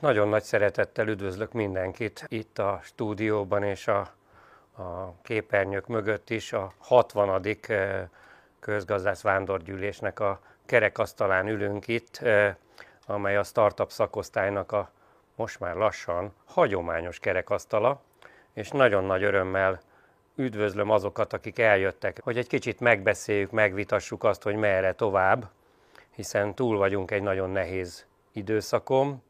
Nagyon nagy szeretettel üdvözlök mindenkit itt a stúdióban és a, a képernyők mögött is a 60. Eh, közgazdász vándorgyűlésnek a kerekasztalán ülünk itt, eh, amely a startup szakosztálynak a most már lassan hagyományos kerekasztala, és nagyon nagy örömmel üdvözlöm azokat, akik eljöttek, hogy egy kicsit megbeszéljük, megvitassuk azt, hogy merre tovább, hiszen túl vagyunk egy nagyon nehéz időszakom,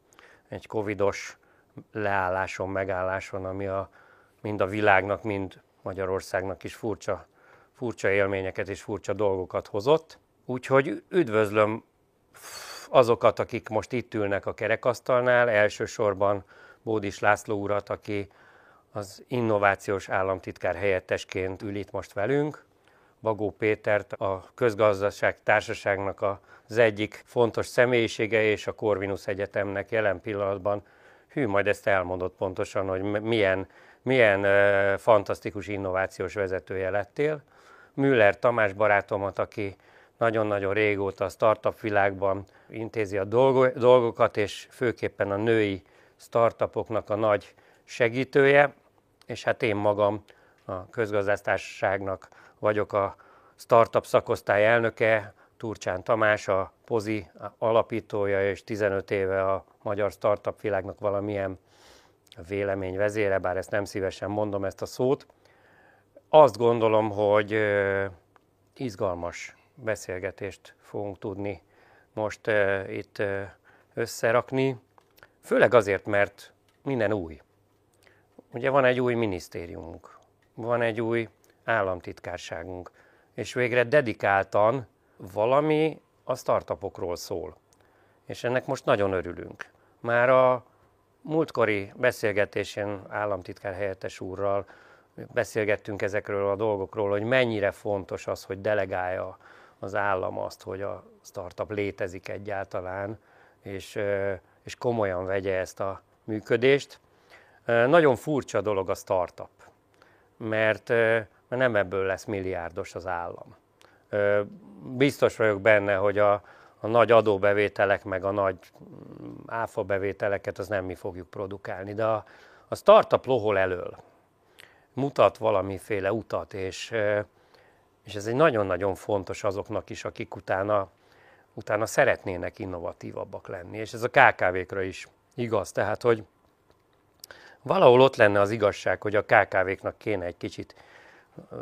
egy covidos leálláson, megálláson, ami a, mind a világnak, mind Magyarországnak is furcsa, furcsa élményeket és furcsa dolgokat hozott. Úgyhogy üdvözlöm azokat, akik most itt ülnek a kerekasztalnál, elsősorban Bódis László urat, aki az innovációs államtitkár helyettesként ül itt most velünk, Bagó Pétert, a közgazdaság társaságnak az egyik fontos személyisége és a Corvinus Egyetemnek jelen pillanatban. Hű, majd ezt elmondott pontosan, hogy milyen, milyen fantasztikus innovációs vezetője lettél. Müller Tamás barátomat, aki nagyon-nagyon régóta a startup világban intézi a dolgokat, és főképpen a női startupoknak a nagy segítője, és hát én magam a közgazdásztársaságnak vagyok a startup szakosztály elnöke, Turcsán Tamás, a Pozi alapítója, és 15 éve a magyar startup világnak valamilyen vélemény vezére, bár ezt nem szívesen mondom ezt a szót. Azt gondolom, hogy izgalmas beszélgetést fogunk tudni most itt összerakni, főleg azért, mert minden új. Ugye van egy új minisztériumunk, van egy új államtitkárságunk, és végre dedikáltan valami a startupokról szól. És ennek most nagyon örülünk. Már a múltkori beszélgetésén államtitkár helyettes úrral beszélgettünk ezekről a dolgokról, hogy mennyire fontos az, hogy delegálja az állam azt, hogy a startup létezik egyáltalán, és, és komolyan vegye ezt a működést. Nagyon furcsa dolog a startup, mert mert nem ebből lesz milliárdos az állam. Biztos vagyok benne, hogy a, a nagy adóbevételek, meg a nagy mm, áfa bevételeket az nem mi fogjuk produkálni, de a, a startup lohol elől, mutat valamiféle utat, és, és ez egy nagyon-nagyon fontos azoknak is, akik utána, utána szeretnének innovatívabbak lenni, és ez a KKV-kra is igaz, tehát hogy valahol ott lenne az igazság, hogy a KKV-knak kéne egy kicsit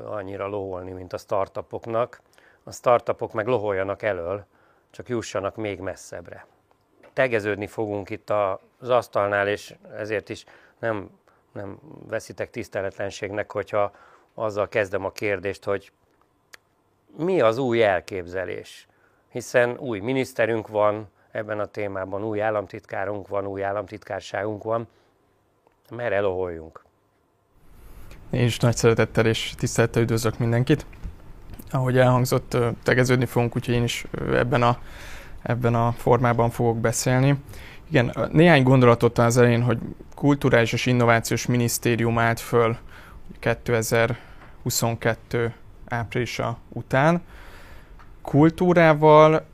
annyira loholni, mint a startupoknak. A startupok meg loholjanak elől, csak jussanak még messzebbre. Tegeződni fogunk itt az asztalnál, és ezért is nem, nem veszitek tiszteletlenségnek, hogyha azzal kezdem a kérdést, hogy mi az új elképzelés? Hiszen új miniszterünk van ebben a témában, új államtitkárunk van, új államtitkárságunk van. Merre loholjunk? Én is nagy szeretettel és tisztelettel üdvözlök mindenkit. Ahogy elhangzott, tegeződni fogunk, úgyhogy én is ebben a, ebben a formában fogok beszélni. Igen, néhány gondolatot az elején, hogy kulturális és innovációs minisztérium állt föl 2022 áprilisa után. Kultúrával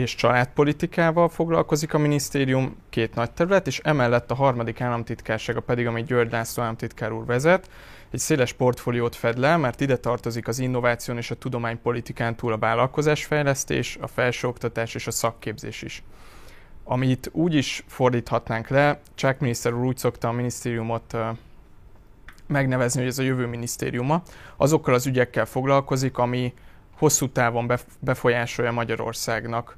és családpolitikával foglalkozik a minisztérium, két nagy terület, és emellett a harmadik államtitkársága pedig, amit György László államtitkár úr vezet, egy széles portfóliót fed le, mert ide tartozik az innováción és a tudománypolitikán túl a vállalkozásfejlesztés, a felsőoktatás és a szakképzés is. Amit úgy is fordíthatnánk le, Csák miniszter úr úgy szokta a minisztériumot megnevezni, hogy ez a jövő minisztériuma, azokkal az ügyekkel foglalkozik, ami hosszú távon befolyásolja Magyarországnak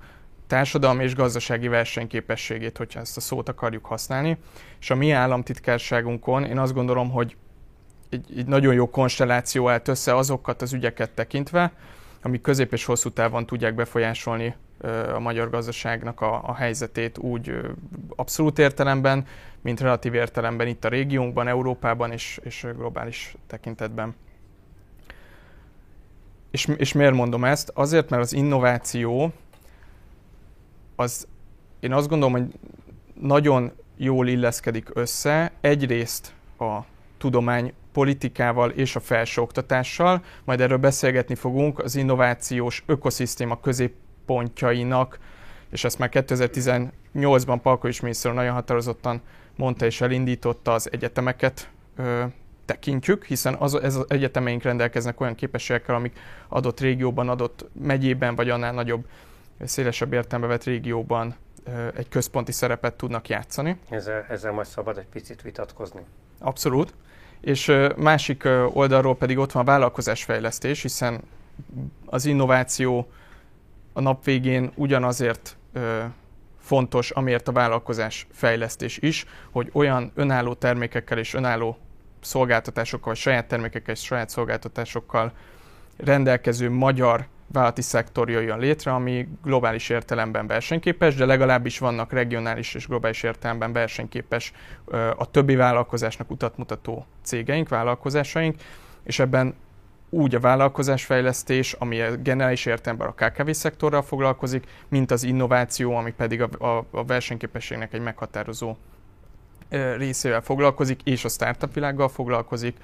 társadalmi és gazdasági versenyképességét, hogyha ezt a szót akarjuk használni. És a mi államtitkárságunkon én azt gondolom, hogy egy, egy nagyon jó konstelláció állt össze azokat az ügyeket tekintve, amik közép és hosszú távon tudják befolyásolni a magyar gazdaságnak a, a helyzetét úgy abszolút értelemben, mint relatív értelemben itt a régiónkban, Európában és, és globális tekintetben. És, és miért mondom ezt? Azért, mert az innováció az én azt gondolom, hogy nagyon jól illeszkedik össze egyrészt a tudomány politikával és a felsőoktatással, majd erről beszélgetni fogunk az innovációs ökoszisztéma középpontjainak és ezt már 2018-ban Palkovics miniszter nagyon határozottan mondta és elindította az egyetemeket ö, tekintjük, hiszen az, ez az egyetemeink rendelkeznek olyan képességekkel, amik adott régióban, adott megyében, vagy annál nagyobb, szélesebb értelembe vett régióban egy központi szerepet tudnak játszani. Ezzel, ezzel majd szabad egy picit vitatkozni. Abszolút. És másik oldalról pedig ott van a vállalkozásfejlesztés, hiszen az innováció a nap végén ugyanazért fontos, amiért a vállalkozás fejlesztés is, hogy olyan önálló termékekkel és önálló szolgáltatásokkal, vagy saját termékekkel és saját szolgáltatásokkal rendelkező magyar vállalati szektor jöjjön létre, ami globális értelemben versenyképes, de legalábbis vannak regionális és globális értelemben versenyképes a többi vállalkozásnak utat mutató cégeink, vállalkozásaink, és ebben úgy a vállalkozásfejlesztés, ami a generális értelemben a KKV szektorral foglalkozik, mint az innováció, ami pedig a, a, a versenyképességnek egy meghatározó részével foglalkozik, és a startup világgal foglalkozik,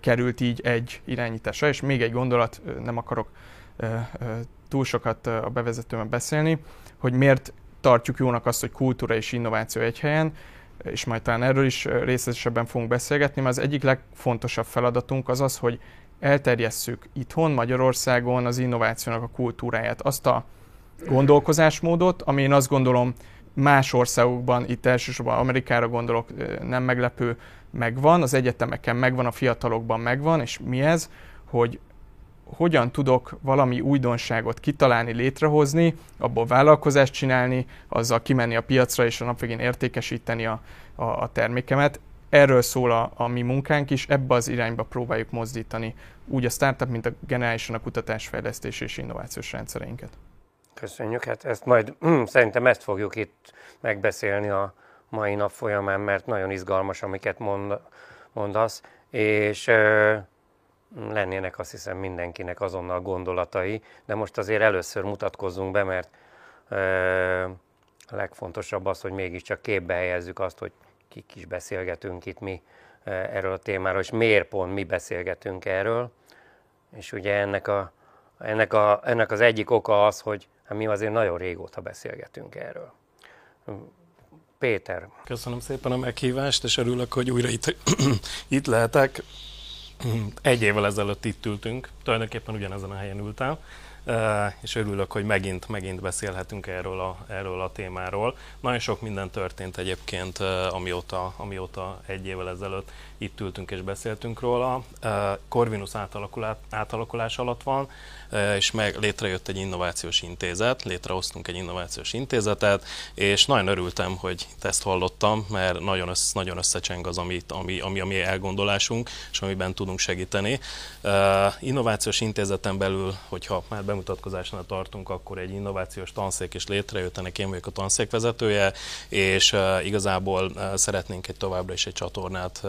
került így egy irányításra. És még egy gondolat, nem akarok túl sokat a bevezetőben beszélni, hogy miért tartjuk jónak azt, hogy kultúra és innováció egy helyen, és majd talán erről is részletesebben fogunk beszélgetni, mert az egyik legfontosabb feladatunk az az, hogy elterjesszük itthon, Magyarországon az innovációnak a kultúráját, azt a gondolkozásmódot, ami én azt gondolom más országokban, itt elsősorban Amerikára gondolok, nem meglepő, megvan, az egyetemeken megvan, a fiatalokban megvan, és mi ez, hogy hogyan tudok valami újdonságot kitalálni, létrehozni, abból vállalkozást csinálni, azzal kimenni a piacra és a nap végén értékesíteni a, a, a termékemet. Erről szól a, a mi munkánk is, ebbe az irányba próbáljuk mozdítani úgy a startup, mint a generálisan a kutatásfejlesztés és innovációs rendszereinket. Köszönjük, hát ezt majd szerintem ezt fogjuk itt megbeszélni a mai nap folyamán, mert nagyon izgalmas, amiket mond, mondasz, és lennének azt hiszem mindenkinek azonnal gondolatai, de most azért először mutatkozzunk be, mert ö, a legfontosabb az, hogy mégiscsak képbe helyezzük azt, hogy kik is beszélgetünk itt mi erről a témáról, és miért pont mi beszélgetünk erről. És ugye ennek, a, ennek, a, ennek az egyik oka az, hogy hát mi azért nagyon régóta beszélgetünk erről. Péter. Köszönöm szépen a meghívást, és örülök, hogy újra itt, itt lehetek. Egy évvel ezelőtt itt ültünk, tulajdonképpen ugyanezen a helyen ültem, és örülök, hogy megint, megint beszélhetünk erről a, erről a témáról. Nagyon sok minden történt egyébként, amióta, amióta egy évvel ezelőtt itt ültünk és beszéltünk róla. Corvinus átalakulás alatt van, és meg létrejött egy innovációs intézet, létrehoztunk egy innovációs intézetet, és nagyon örültem, hogy ezt hallottam, mert nagyon, össz, nagyon összecseng az, ami, ami, ami a mi elgondolásunk, és amiben tudunk segíteni. Innovációs intézeten belül, hogyha már bemutatkozásnál tartunk, akkor egy innovációs tanszék is létrejött, ennek én vagyok a tanszék vezetője, és igazából szeretnénk egy továbbra is egy csatornát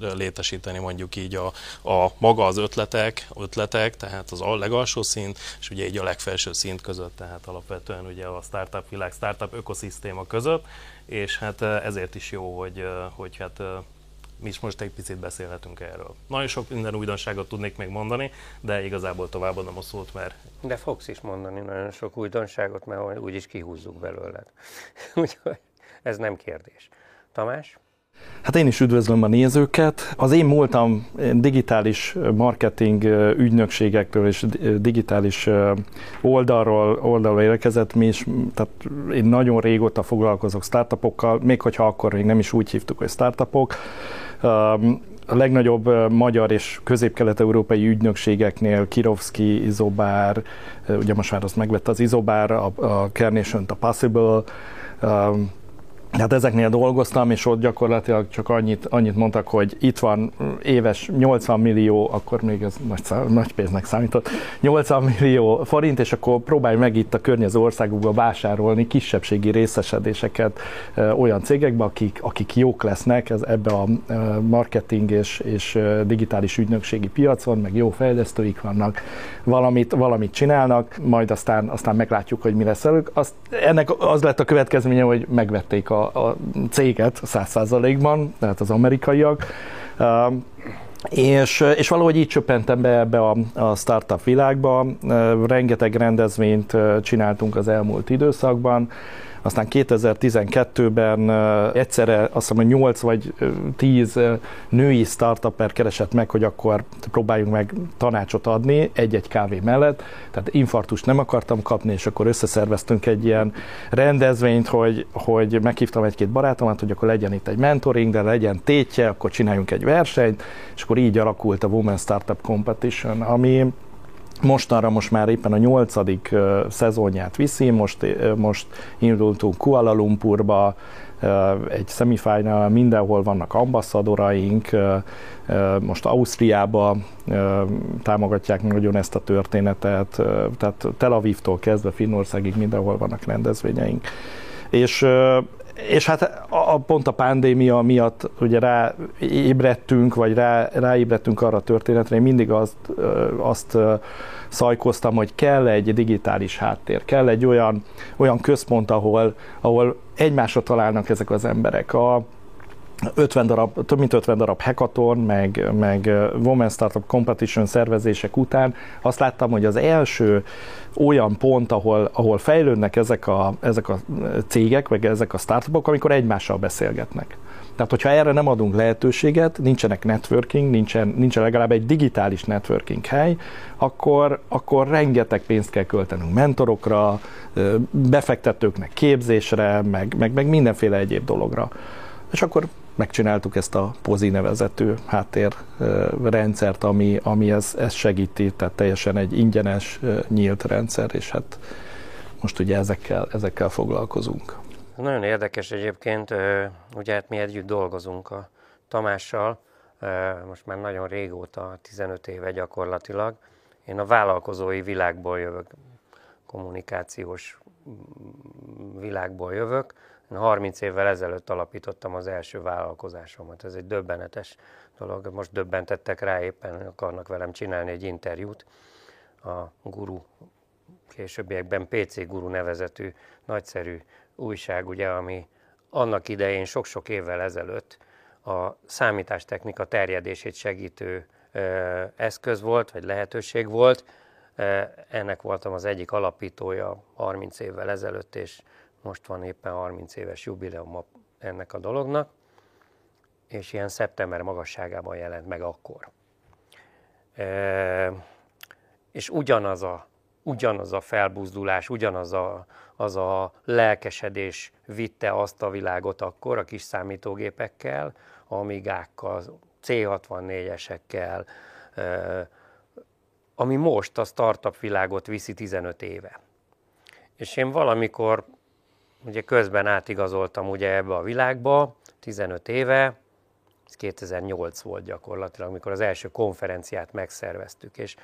létesíteni, mondjuk így a, a maga az ötletek, ötletek, tehát az a legalsó szint, és ugye így a legfelső szint között, tehát alapvetően ugye a startup világ, startup ökoszisztéma között, és hát ezért is jó, hogy, hogy hát mi is most egy picit beszélhetünk erről. Nagyon sok minden újdonságot tudnék még mondani, de igazából továbbadom a szót, mert... De fogsz is mondani nagyon sok újdonságot, mert úgyis kihúzzuk belőled. Úgyhogy ez nem kérdés. Tamás? Hát én is üdvözlöm a nézőket. Az én múltam digitális marketing ügynökségekről és digitális oldalról, oldalról érkezett, mi is, tehát én nagyon régóta foglalkozok startupokkal, még hogyha akkor még nem is úgy hívtuk, hogy startupok. A legnagyobb magyar és közép-kelet-európai ügynökségeknél Kirovski, Izobár, ugye most már azt megvette az Izobár, a, a Carnation, a Possible, Hát ezeknél dolgoztam, és ott gyakorlatilag csak annyit, annyit mondtak, hogy itt van éves 80 millió, akkor még ez nagy, nagy pénznek számított, 80 millió forint, és akkor próbálj meg itt a környező országokba vásárolni kisebbségi részesedéseket olyan cégekbe, akik, akik jók lesznek ez, ebbe a marketing és, és digitális ügynökségi piacon, meg jó fejlesztőik vannak, valamit, valamit csinálnak, majd aztán, aztán meglátjuk, hogy mi lesz elők. Azt, ennek az lett a következménye, hogy megvették a, a céget száz százalékban, tehát az amerikaiak. És, és valahogy így csöppentem be ebbe a, a startup világba. Rengeteg rendezvényt csináltunk az elmúlt időszakban. Aztán 2012-ben egyszerre azt hiszem, hogy 8 vagy 10 női startupper keresett meg, hogy akkor próbáljunk meg tanácsot adni egy-egy kávé mellett. Tehát infartust nem akartam kapni, és akkor összeszerveztünk egy ilyen rendezvényt, hogy, hogy meghívtam egy-két barátomat, hogy akkor legyen itt egy mentoring, de legyen tétje, akkor csináljunk egy versenyt, és akkor így alakult a Women Startup Competition, ami Mostanra most már éppen a nyolcadik szezonját viszi, most, most indultunk Kuala Lumpurba, egy semifinal, mindenhol vannak ambaszadoraink, most Ausztriába támogatják nagyon ezt a történetet, tehát Tel Avivtól kezdve Finnországig mindenhol vannak rendezvényeink. És és hát a, pont a pandémia miatt ugye ráébredtünk, vagy rá, ráébredtünk arra a történetre, én mindig azt, azt szajkoztam, hogy kell egy digitális háttér, kell egy olyan, olyan központ, ahol, ahol egymásra találnak ezek az emberek. A, 50 darab, több mint 50 darab hackathon, meg, meg Women Startup Competition szervezések után azt láttam, hogy az első olyan pont, ahol, ahol fejlődnek ezek a, ezek a cégek, vagy ezek a startupok, amikor egymással beszélgetnek. Tehát, hogyha erre nem adunk lehetőséget, nincsenek networking, nincsen, nincsen legalább egy digitális networking hely, akkor, akkor rengeteg pénzt kell költenünk mentorokra, befektetőknek képzésre, meg, meg, meg mindenféle egyéb dologra. És akkor megcsináltuk ezt a POZI nevezetű háttérrendszert, ami, ami ez, ez segíti, tehát teljesen egy ingyenes, nyílt rendszer, és hát most ugye ezekkel, ezekkel foglalkozunk. Nagyon érdekes egyébként, ugye hát mi együtt dolgozunk a Tamással, most már nagyon régóta, 15 éve gyakorlatilag. Én a vállalkozói világból jövök, kommunikációs világból jövök. Én 30 évvel ezelőtt alapítottam az első vállalkozásomat. Ez egy döbbenetes dolog. Most döbbentettek rá, éppen akarnak velem csinálni egy interjút. A guru, későbbiekben PC Guru nevezetű nagyszerű újság, ugye, ami annak idején sok-sok évvel ezelőtt a számítástechnika terjedését segítő eszköz volt, vagy lehetőség volt. Ennek voltam az egyik alapítója 30 évvel ezelőtt, és most van éppen 30 éves jubileum ennek a dolognak, és ilyen szeptember magasságában jelent meg akkor. És ugyanaz a, ugyanaz a felbuzdulás, ugyanaz a, az a lelkesedés vitte azt a világot akkor a kis számítógépekkel, amigákkal, C64-esekkel, ami most a startup világot viszi 15 éve. És én valamikor ugye közben átigazoltam ugye ebbe a világba, 15 éve, ez 2008 volt gyakorlatilag, amikor az első konferenciát megszerveztük, és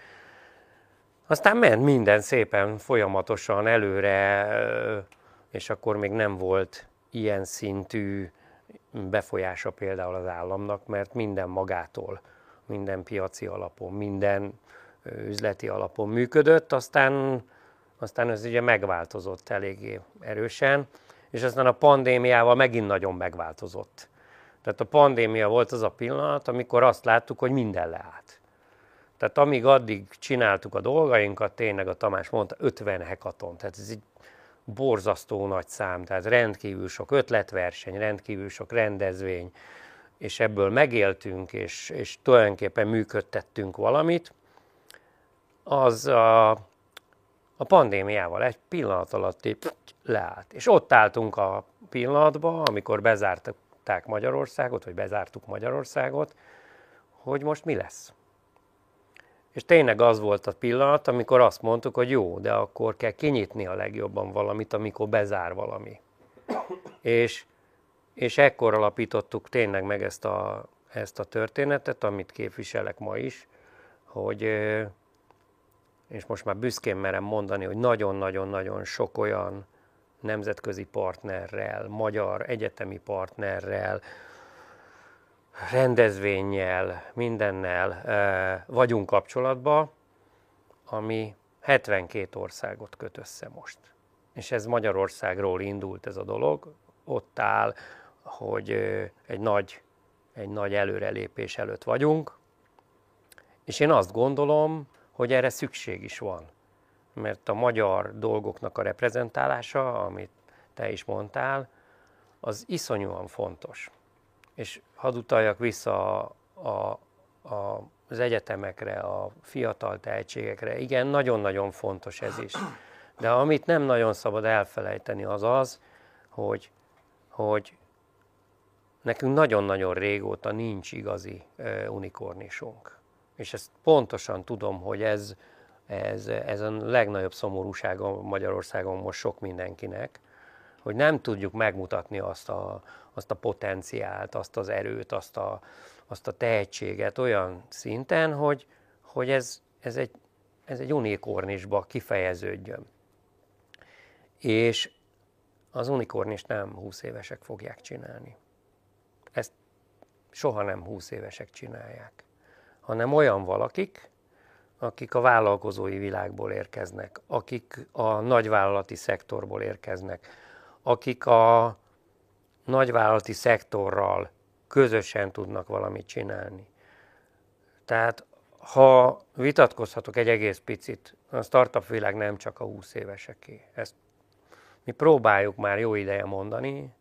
aztán ment minden szépen, folyamatosan előre, és akkor még nem volt ilyen szintű befolyása például az államnak, mert minden magától, minden piaci alapon, minden üzleti alapon működött, aztán, aztán ez ugye megváltozott eléggé erősen, és aztán a pandémiával megint nagyon megváltozott. Tehát a pandémia volt az a pillanat, amikor azt láttuk, hogy minden leállt. Tehát amíg addig csináltuk a dolgainkat, tényleg a Tamás mondta, 50 hekaton, tehát ez egy borzasztó nagy szám, tehát rendkívül sok ötletverseny, rendkívül sok rendezvény, és ebből megéltünk, és, és tulajdonképpen működtettünk valamit, az a, a pandémiával egy pillanat alatt leállt. És ott álltunk a pillanatban, amikor bezárták Magyarországot, vagy bezártuk Magyarországot, hogy most mi lesz. És tényleg az volt a pillanat, amikor azt mondtuk, hogy jó, de akkor kell kinyitni a legjobban valamit, amikor bezár valami. És, és ekkor alapítottuk tényleg meg ezt a, ezt a történetet, amit képviselek ma is, hogy, és most már büszkén merem mondani, hogy nagyon-nagyon-nagyon sok olyan nemzetközi partnerrel, magyar egyetemi partnerrel, rendezvényel, mindennel vagyunk kapcsolatban, ami 72 országot köt össze most. És ez Magyarországról indult ez a dolog, ott áll, hogy egy nagy, egy nagy előrelépés előtt vagyunk, És én azt gondolom, hogy erre szükség is van. Mert a magyar dolgoknak a reprezentálása, amit te is mondtál, az iszonyúan fontos. És hadd utaljak vissza a, a, a, az egyetemekre, a fiatal tehetségekre. Igen, nagyon-nagyon fontos ez is. De amit nem nagyon szabad elfelejteni az az, hogy, hogy nekünk nagyon-nagyon régóta nincs igazi unikornisunk. És ezt pontosan tudom, hogy ez, ez, ez a legnagyobb szomorúsága Magyarországon most sok mindenkinek, hogy nem tudjuk megmutatni azt a, azt a potenciált, azt az erőt, azt a, azt a tehetséget olyan szinten, hogy, hogy ez, ez, egy, ez egy unikornisba kifejeződjön. És az unikornis nem 20 évesek fogják csinálni. Ezt soha nem 20 évesek csinálják, hanem olyan valakik, akik a vállalkozói világból érkeznek, akik a nagyvállalati szektorból érkeznek, akik a nagyvállalati szektorral közösen tudnak valamit csinálni. Tehát ha vitatkozhatok egy egész picit, a startup világ nem csak a 20 éveseké. Ezt mi próbáljuk már jó ideje mondani,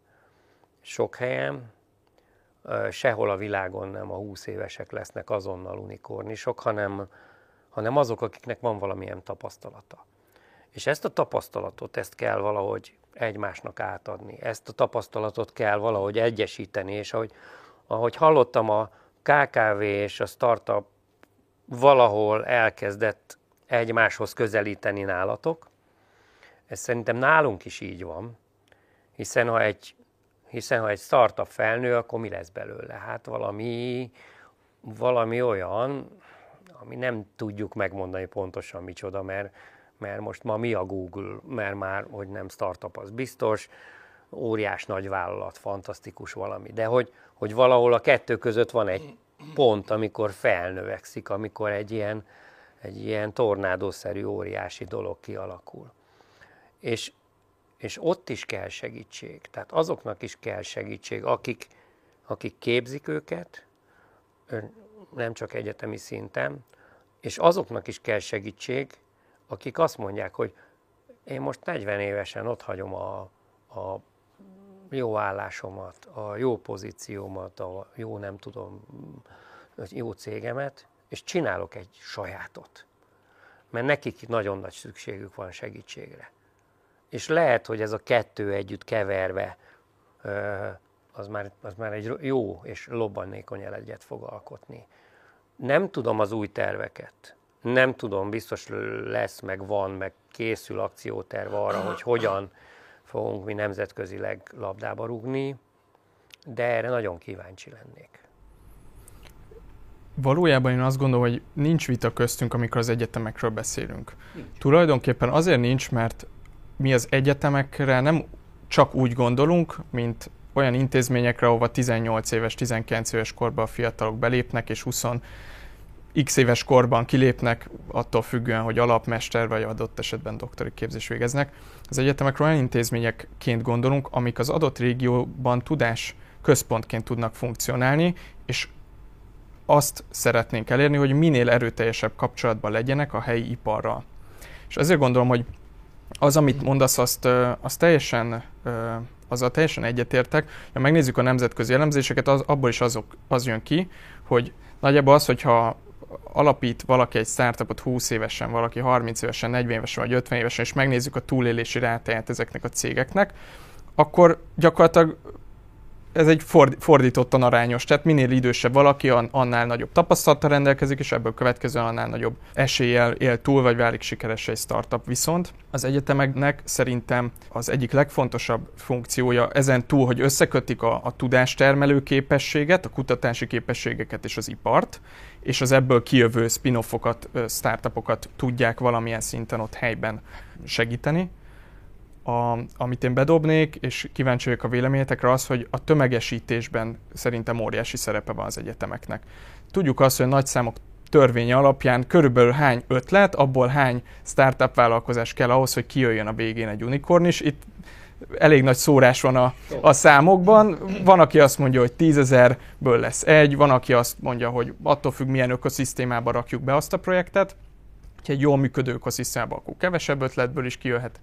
sok helyen, sehol a világon nem a 20 évesek lesznek azonnal unikornisok, hanem, hanem azok, akiknek van valamilyen tapasztalata. És ezt a tapasztalatot, ezt kell valahogy egymásnak átadni. Ezt a tapasztalatot kell valahogy egyesíteni, és ahogy, ahogy hallottam, a KKV és a startup valahol elkezdett egymáshoz közelíteni nálatok. Ez szerintem nálunk is így van, hiszen ha egy, hiszen ha egy startup felnő, akkor mi lesz belőle? Hát valami, valami olyan, ami nem tudjuk megmondani pontosan micsoda, mert mert most ma mi a Google, mert már, hogy nem startup, az biztos, óriás nagy vállalat, fantasztikus valami, de hogy, hogy valahol a kettő között van egy pont, amikor felnövekszik, amikor egy ilyen, egy ilyen tornádószerű óriási dolog kialakul. És, és ott is kell segítség. Tehát azoknak is kell segítség, akik, akik képzik őket, nem csak egyetemi szinten, és azoknak is kell segítség, akik azt mondják, hogy én most 40 évesen ott hagyom a, a jó állásomat, a jó pozíciómat, a jó nem tudom, jó cégemet, és csinálok egy sajátot. Mert nekik nagyon nagy szükségük van segítségre. És lehet, hogy ez a kettő együtt keverve, az már, az már egy jó és lobbanékony elegyet fog alkotni. Nem tudom az új terveket, nem tudom, biztos lesz, meg van, meg készül akcióterv arra, hogy hogyan fogunk mi nemzetközileg labdába rúgni, de erre nagyon kíváncsi lennék. Valójában én azt gondolom, hogy nincs vita köztünk, amikor az egyetemekről beszélünk. Nincs. Tulajdonképpen azért nincs, mert mi az egyetemekre nem csak úgy gondolunk, mint olyan intézményekre, ahova 18 éves, 19 éves korban a fiatalok belépnek, és 20 x éves korban kilépnek, attól függően, hogy alapmester vagy adott esetben doktori képzés végeznek. Az egyetemekről olyan intézményekként gondolunk, amik az adott régióban tudás központként tudnak funkcionálni, és azt szeretnénk elérni, hogy minél erőteljesebb kapcsolatban legyenek a helyi iparral. És ezért gondolom, hogy az, amit mondasz, azt, azt teljesen, azzal teljesen egyetértek. Ha megnézzük a nemzetközi elemzéseket, az, abból is azok, az jön ki, hogy nagyjából az, hogyha alapít valaki egy startupot 20 évesen, valaki 30 évesen, 40 évesen vagy 50 évesen, és megnézzük a túlélési rátáját ezeknek a cégeknek, akkor gyakorlatilag ez egy fordítottan arányos, tehát minél idősebb valaki, annál nagyobb tapasztalattal rendelkezik, és ebből következően annál nagyobb eséllyel él túl, vagy válik sikeres egy startup. Viszont az egyetemeknek szerintem az egyik legfontosabb funkciója ezen túl, hogy összekötik a, a tudástermelő képességet, a kutatási képességeket és az ipart, és az ebből kijövő spin-offokat, startupokat tudják valamilyen szinten ott helyben segíteni a, amit én bedobnék, és kíváncsi vagyok a véleményetekre, az, hogy a tömegesítésben szerintem óriási szerepe van az egyetemeknek. Tudjuk azt, hogy a nagyszámok törvénye alapján körülbelül hány ötlet, abból hány startup vállalkozás kell ahhoz, hogy kijöjjön a végén egy unikorn is. Itt elég nagy szórás van a, a számokban. Van, aki azt mondja, hogy tízezerből lesz egy, van, aki azt mondja, hogy attól függ, milyen ökoszisztémába rakjuk be azt a projektet. Ha egy jól működő ökoszisztémába, akkor kevesebb ötletből is kijöhet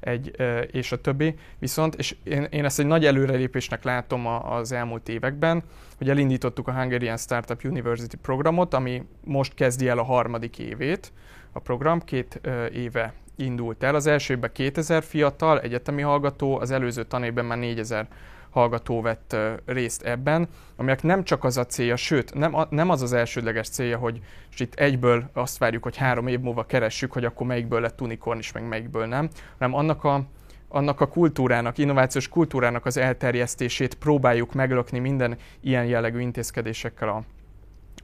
egy, és a többi. Viszont, és én, én ezt egy nagy előrelépésnek látom az elmúlt években, hogy elindítottuk a Hungarian Startup University programot, ami most kezdi el a harmadik évét. A program két éve indult el. Az első évben 2000 fiatal egyetemi hallgató, az előző tanévben már 4000 hallgató vett részt ebben, aminek nem csak az a célja, sőt, nem, nem az az elsődleges célja, hogy és itt egyből azt várjuk, hogy három év múlva keressük, hogy akkor melyikből lett unicorn is, meg melyikből nem, hanem annak a, annak a kultúrának, innovációs kultúrának az elterjesztését próbáljuk meglökni minden ilyen jellegű intézkedésekkel a,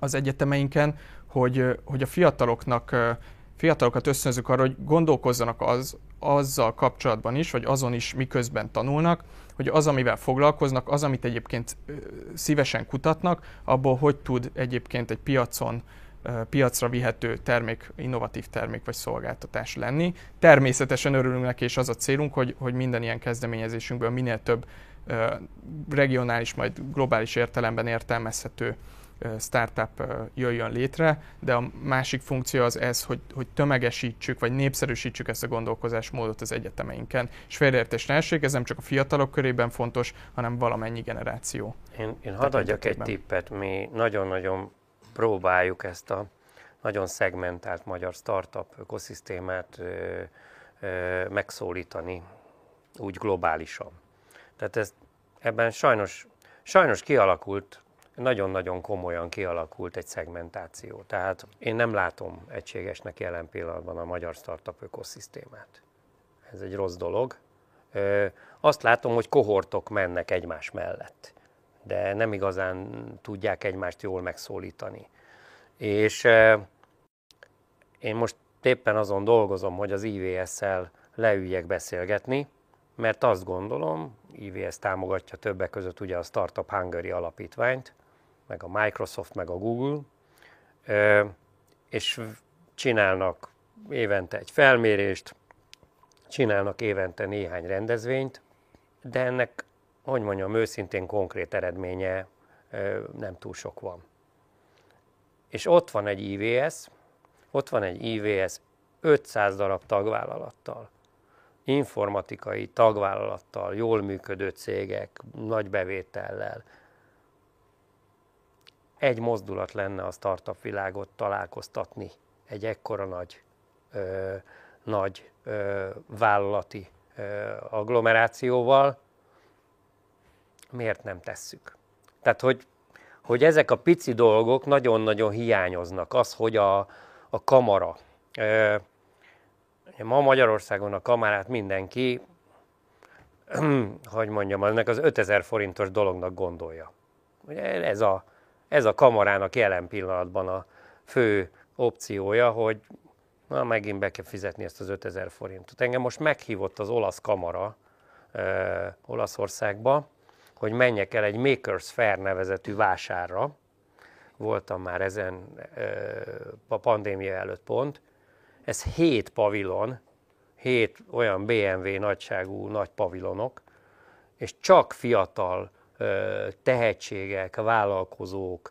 az egyetemeinken, hogy, hogy a fiataloknak fiatalokat ösztönzük arra, hogy gondolkozzanak az, azzal kapcsolatban is, vagy azon is, miközben tanulnak, hogy az, amivel foglalkoznak, az, amit egyébként szívesen kutatnak, abból hogy tud egyébként egy piacon piacra vihető termék, innovatív termék vagy szolgáltatás lenni. Természetesen örülünk neki, és az a célunk, hogy, hogy minden ilyen kezdeményezésünkből minél több regionális, majd globális értelemben értelmezhető startup jöjjön létre, de a másik funkció az ez, hogy, hogy tömegesítsük, vagy népszerűsítsük ezt a gondolkozásmódot az egyetemeinken. És félreértés ne essék, ez nem csak a fiatalok körében fontos, hanem valamennyi generáció. Én, én hadd adjak egy tippet, mi nagyon-nagyon próbáljuk ezt a nagyon szegmentált magyar startup ökoszisztémát ö, ö, megszólítani úgy globálisan. Tehát ez, ebben sajnos, sajnos kialakult nagyon-nagyon komolyan kialakult egy szegmentáció. Tehát én nem látom egységesnek jelen pillanatban a magyar startup ökoszisztémát. Ez egy rossz dolog. Azt látom, hogy kohortok mennek egymás mellett, de nem igazán tudják egymást jól megszólítani. És én most éppen azon dolgozom, hogy az IVS-szel leüljek beszélgetni, mert azt gondolom, IVS támogatja többek között ugye a Startup Hungary alapítványt, meg a Microsoft, meg a Google, és csinálnak évente egy felmérést, csinálnak évente néhány rendezvényt, de ennek, hogy mondjam, őszintén konkrét eredménye nem túl sok van. És ott van egy IVS, ott van egy IVS 500 darab tagvállalattal, informatikai tagvállalattal, jól működő cégek, nagy bevétellel, egy mozdulat lenne a startup világot találkoztatni egy ekkora nagy, ö, nagy ö, vállalati ö, agglomerációval, miért nem tesszük? Tehát, hogy, hogy ezek a pici dolgok nagyon-nagyon hiányoznak. Az, hogy a, a kamara, ö, ma Magyarországon a kamarát mindenki, hogy mondjam, ennek az 5000 forintos dolognak gondolja. Ugye ez a, ez a kamarának jelen pillanatban a fő opciója, hogy na, megint be kell fizetni ezt az 5000 forintot. Engem most meghívott az olasz kamara ö, Olaszországba, hogy menjek el egy Makers Fair nevezetű vásárra. Voltam már ezen ö, a pandémia előtt pont. Ez hét pavilon, hét olyan BMW nagyságú nagy pavilonok, és csak fiatal tehetségek, vállalkozók,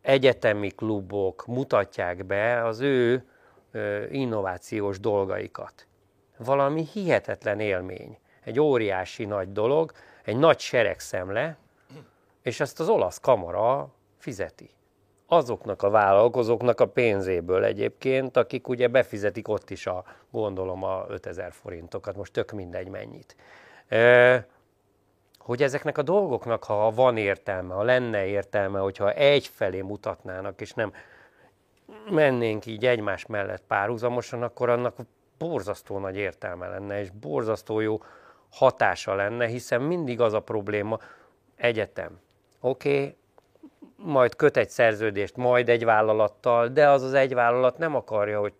egyetemi klubok mutatják be az ő innovációs dolgaikat. Valami hihetetlen élmény, egy óriási nagy dolog, egy nagy seregszemle, és ezt az olasz kamara fizeti. Azoknak a vállalkozóknak a pénzéből egyébként, akik ugye befizetik ott is a, gondolom, a 5000 forintokat, most tök mindegy mennyit hogy ezeknek a dolgoknak, ha van értelme, ha lenne értelme, hogyha egyfelé mutatnának, és nem mennénk így egymás mellett párhuzamosan, akkor annak borzasztó nagy értelme lenne, és borzasztó jó hatása lenne, hiszen mindig az a probléma, egyetem. Oké, okay, majd köt egy szerződést, majd egy vállalattal, de az az egy vállalat nem akarja, hogy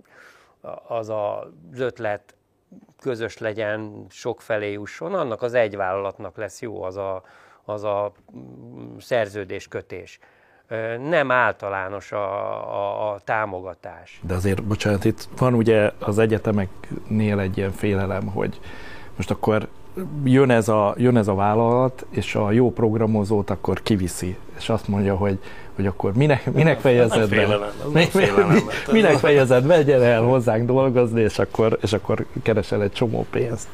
az az ötlet közös legyen, sok felé jusson, annak az egy vállalatnak lesz jó az a, az a szerződéskötés. Nem általános a, a, a támogatás. De azért, bocsánat, itt van ugye az egyetemeknél egy ilyen félelem, hogy Most akkor jön ez, a, jön ez a vállalat, és a jó programozót akkor kiviszi, és azt mondja, hogy, hogy akkor minek, minek fejezed be? Minek fejezed be, gyere el hozzánk dolgozni, és akkor, és akkor keresel egy csomó pénzt.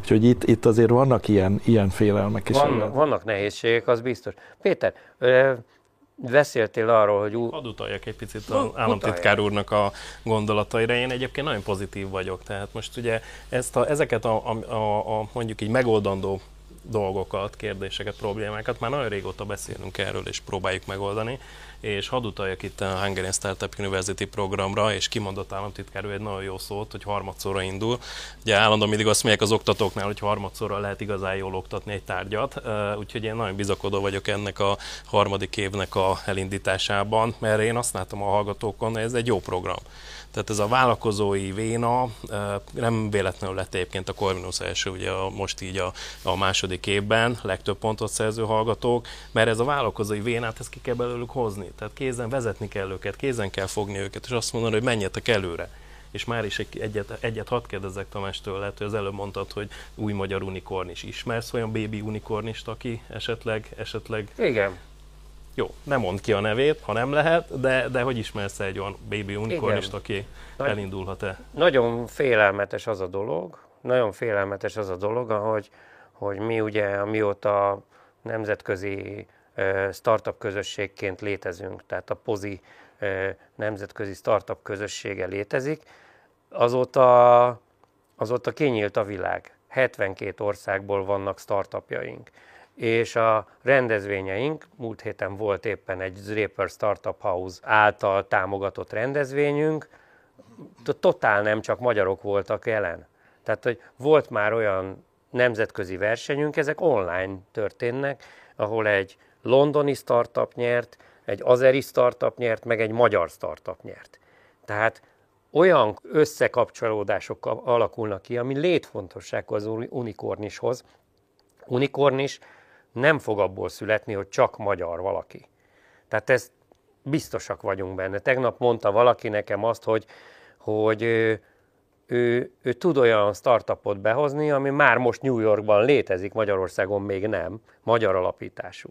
Úgyhogy itt, itt azért vannak ilyen, ilyen félelmek is. Vannak, vannak nehézségek, az biztos. Péter, beszéltél arról, hogy... Ú... Hadd utaljak egy picit az államtitkár úrnak a gondolataira. Én egyébként nagyon pozitív vagyok, tehát most ugye ezt a, ezeket a, a, a, a mondjuk így megoldandó dolgokat, kérdéseket, problémákat már nagyon régóta beszélünk erről és próbáljuk megoldani és hadd utaljak itt a Hungarian Startup University programra, és kimondott államtitkár egy nagyon jó szót, hogy harmadszorra indul. Ugye állandóan mindig azt mondják az oktatóknál, hogy harmadszorra lehet igazán jól oktatni egy tárgyat, úgyhogy én nagyon bizakodó vagyok ennek a harmadik évnek a elindításában, mert én azt látom a hallgatókon, hogy ez egy jó program. Tehát ez a vállalkozói véna nem véletlenül lett egyébként a Corvinus első, ugye a, most így a, a második évben legtöbb pontot szerző hallgatók, mert ez a vállalkozói vénát, ezt ki kell belőlük hozni. Tehát kézen vezetni kell őket, kézen kell fogni őket, és azt mondani, hogy menjetek előre és már is egy, egyet, egyet hadd kérdezzek Tamástől, lehet, hogy az előbb mondtad, hogy új magyar unikorn is. Ismersz olyan baby unikornist, aki esetleg, esetleg Igen. Jó, nem mond ki a nevét, ha nem lehet, de, de hogy ismersz egy olyan baby unicornist, aki Nagy, elindulhat-e? Nagyon félelmetes az a dolog, nagyon félelmetes az a dolog, ahogy, hogy mi ugye, amióta nemzetközi startup közösségként létezünk, tehát a POZI nemzetközi startup közössége létezik, azóta, azóta kinyílt a világ. 72 országból vannak startupjaink és a rendezvényeink, múlt héten volt éppen egy Draper Startup House által támogatott rendezvényünk, totál nem csak magyarok voltak jelen. Tehát, hogy volt már olyan nemzetközi versenyünk, ezek online történnek, ahol egy londoni startup nyert, egy azeri startup nyert, meg egy magyar startup nyert. Tehát olyan összekapcsolódások alakulnak ki, ami létfontosságú az unikornishoz. Unikornis nem fog abból születni, hogy csak magyar valaki. Tehát ezt biztosak vagyunk benne. Tegnap mondta valaki nekem azt, hogy, hogy ő, ő, ő tud olyan startupot behozni, ami már most New Yorkban létezik, Magyarországon még nem, magyar alapítású.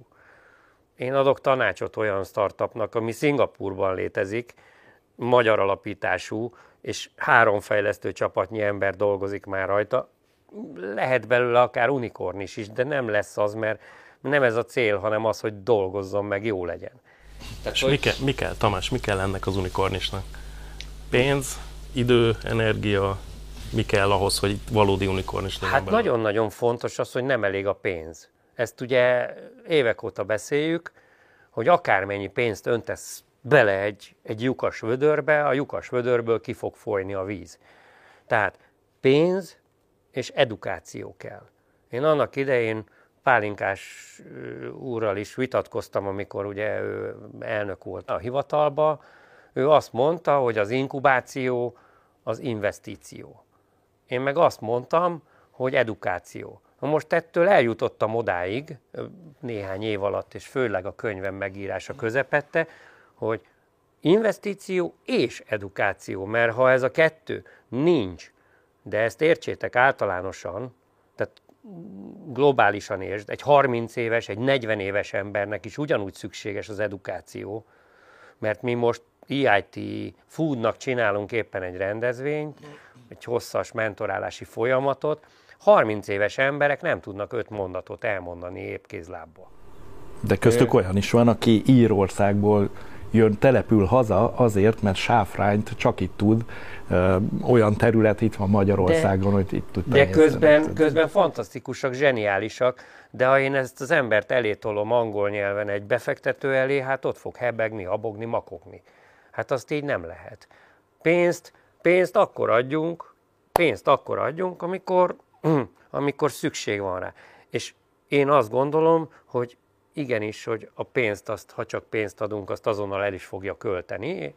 Én adok tanácsot olyan startupnak, ami Szingapurban létezik, magyar alapítású, és három fejlesztő csapatnyi ember dolgozik már rajta, lehet belőle akár unikornis is, de nem lesz az, mert nem ez a cél, hanem az, hogy dolgozzon meg, jó legyen. Tehát, És hogy... mi, kell, mi kell, Tamás, mi kell ennek az unikornisnak? Pénz, idő, energia, mi kell ahhoz, hogy valódi unikornis legyen? Hát nagyon-nagyon fontos az, hogy nem elég a pénz. Ezt ugye évek óta beszéljük, hogy akármennyi pénzt öntesz bele egy, egy lyukas vödörbe, a lyukas vödörből ki fog folyni a víz. Tehát pénz, és edukáció kell. Én annak idején Pálinkás úrral is vitatkoztam, amikor ugye ő elnök volt a hivatalba, ő azt mondta, hogy az inkubáció az investíció. Én meg azt mondtam, hogy edukáció. Na most ettől eljutottam odáig, néhány év alatt, és főleg a könyvem megírása közepette, hogy investíció és edukáció, mert ha ez a kettő nincs, de ezt értsétek általánosan, tehát globálisan értsd, egy 30 éves, egy 40 éves embernek is ugyanúgy szükséges az edukáció, mert mi most EIT Foodnak csinálunk éppen egy rendezvényt, egy hosszas mentorálási folyamatot, 30 éves emberek nem tudnak öt mondatot elmondani épp kézlábból. De köztük olyan is van, aki Írországból jön, települ haza azért, mert sáfrányt csak itt tud, ö, olyan terület itt van Magyarországon, de, hogy itt tud De közben, közben fantasztikusak, zseniálisak, de ha én ezt az embert elétolom angol nyelven egy befektető elé, hát ott fog hebegni, habogni, makogni. Hát azt így nem lehet. Pénzt, pénzt akkor adjunk, pénzt akkor adjunk, amikor, amikor szükség van rá. És én azt gondolom, hogy igenis, hogy a pénzt, azt, ha csak pénzt adunk, azt azonnal el is fogja költeni.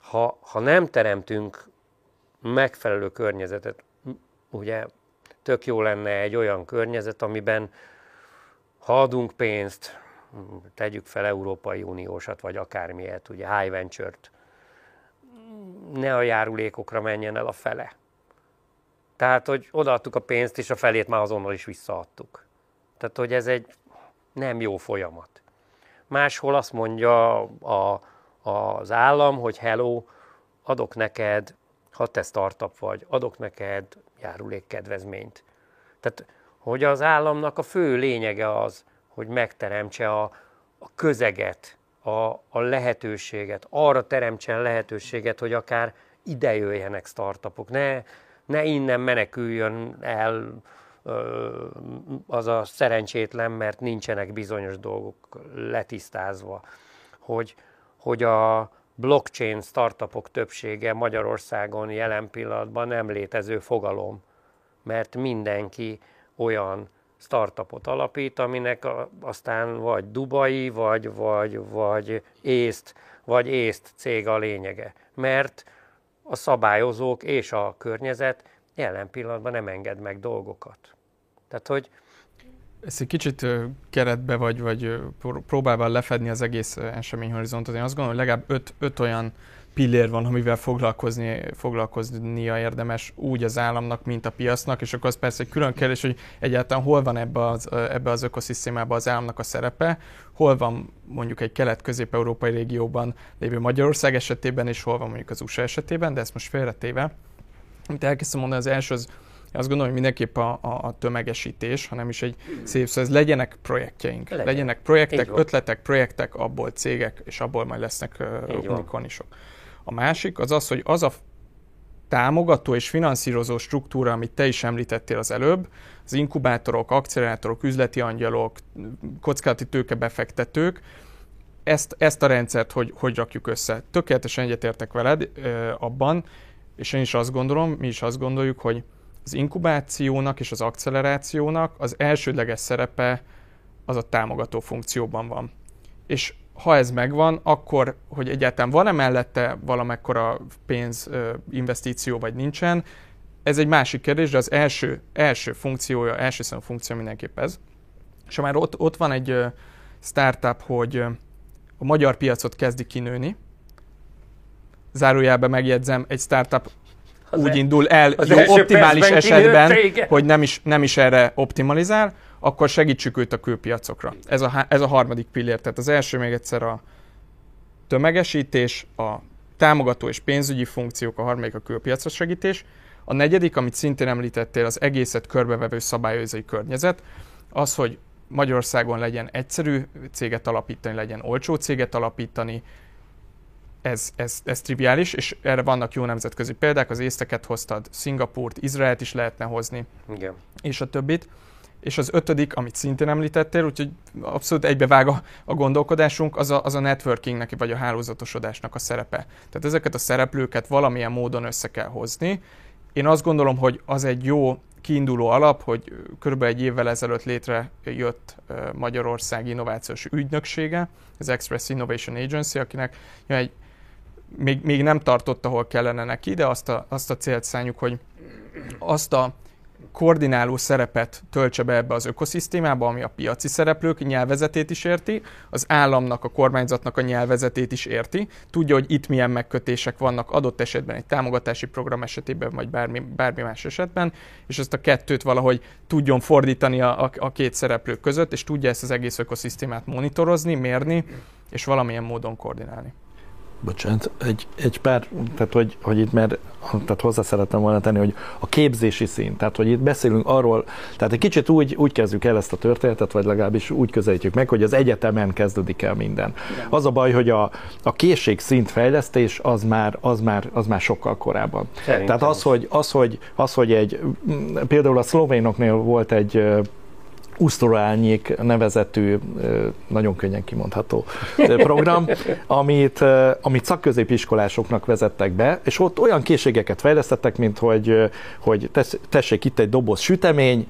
Ha, ha nem teremtünk megfelelő környezetet, ugye tök jó lenne egy olyan környezet, amiben ha adunk pénzt, tegyük fel Európai Uniósat, vagy akármilyet, ugye high venture-t, ne a járulékokra menjen el a fele. Tehát, hogy odaadtuk a pénzt, és a felét már azonnal is visszaadtuk. Tehát, hogy ez egy nem jó folyamat. Máshol azt mondja a, az állam, hogy hello, adok neked, ha te startup vagy, adok neked járulékkedvezményt. Tehát, hogy az államnak a fő lényege az, hogy megteremtse a, a közeget, a, a lehetőséget, arra teremtsen lehetőséget, hogy akár ide jöjjenek startupok, ne, ne innen meneküljön el az a szerencsétlen, mert nincsenek bizonyos dolgok letisztázva, hogy, hogy a blockchain startupok többsége Magyarországon jelen pillanatban nem létező fogalom, mert mindenki olyan startupot alapít, aminek aztán vagy dubai, vagy, vagy, vagy észt, vagy észt cég a lényege. Mert a szabályozók és a környezet jelen pillanatban nem enged meg dolgokat. Tehát, hogy ezt egy kicsit keretbe vagy, vagy próbálva lefedni az egész eseményhorizontot. Én azt gondolom, hogy legalább öt, öt olyan pillér van, amivel foglalkozni, foglalkoznia érdemes úgy az államnak, mint a piacnak, és akkor az persze egy külön kérdés, hogy egyáltalán hol van ebbe az, ebbe az ökoszisztémában az államnak a szerepe, hol van mondjuk egy kelet-közép-európai régióban lévő Magyarország esetében, és hol van mondjuk az USA esetében, de ezt most félretéve. Amit elkezdtem mondani, az első az azt gondolom, hogy mindenképp a, a, a tömegesítés, hanem is egy szép, szóval ez legyenek projektjeink. Legyen. Legyenek projektek, ötletek, projektek, abból cégek, és abból majd lesznek uh, unikornisok. A másik az az, hogy az a támogató és finanszírozó struktúra, amit te is említettél az előbb, az inkubátorok, akcelerátorok, üzleti angyalok, kockázati tőkebefektetők, ezt, ezt a rendszert hogy, hogy rakjuk össze. Tökéletesen egyetértek veled ö, abban, és én is azt gondolom, mi is azt gondoljuk, hogy az inkubációnak és az accelerációnak az elsődleges szerepe az a támogató funkcióban van. És ha ez megvan, akkor, hogy egyáltalán van-e mellette valamekkora pénz, investíció, vagy nincsen, ez egy másik kérdés, de az első, első funkciója, első számú funkció mindenképp ez. És ha már ott, ott van egy startup, hogy a magyar piacot kezdi kinőni, zárójelben megjegyzem, egy startup az úgy e- indul el jó optimális esetben, hogy nem is, nem is erre optimalizál, akkor segítsük őt a külpiacokra. Ez a, ez a harmadik pillér. Tehát az első még egyszer a tömegesítés, a támogató és pénzügyi funkciók, a harmadik a külpiacra segítés. A negyedik, amit szintén említettél, az egészet körbevevő szabályozói környezet, az, hogy Magyarországon legyen egyszerű céget alapítani, legyen olcsó céget alapítani, ez, ez, ez triviális, és erre vannak jó nemzetközi példák, az észteket hoztad, Szingapurt, Izraelt is lehetne hozni, Igen. és a többit. És az ötödik, amit szintén említettél, úgyhogy abszolút egybevág a, a gondolkodásunk, az a, az a networkingnek vagy a hálózatosodásnak a szerepe. Tehát ezeket a szereplőket valamilyen módon össze kell hozni. Én azt gondolom, hogy az egy jó kiinduló alap, hogy körülbelül egy évvel ezelőtt létrejött Magyarország innovációs ügynöksége, az Express Innovation Agency, akinek egy még, még nem tartott, ahol kellene neki, de azt a, azt a célt szálljuk, hogy azt a koordináló szerepet töltse be ebbe az ökoszisztémába, ami a piaci szereplők nyelvezetét is érti, az államnak, a kormányzatnak a nyelvezetét is érti, tudja, hogy itt milyen megkötések vannak adott esetben egy támogatási program esetében, vagy bármi, bármi más esetben, és ezt a kettőt valahogy tudjon fordítani a, a, a két szereplő között, és tudja ezt az egész ökoszisztémát monitorozni, mérni, és valamilyen módon koordinálni. Bocsánat, egy, egy pár, tehát hogy, hogy itt mert tehát hozzá szerettem volna tenni, hogy a képzési szint, tehát hogy itt beszélünk arról, tehát egy kicsit úgy, úgy kezdjük el ezt a történetet, vagy legalábbis úgy közelítjük meg, hogy az egyetemen kezdődik el minden. Az a baj, hogy a, a készség szint fejlesztés az már, az már, az már sokkal korábban. Szerintem tehát az, hogy, az, hogy, az, hogy egy, például a szlovénoknél volt egy Usztorálnyék nevezetű, nagyon könnyen kimondható program, amit, amit szakközépiskolásoknak vezettek be, és ott olyan készségeket fejlesztettek, mint hogy, hogy tessék itt egy doboz sütemény,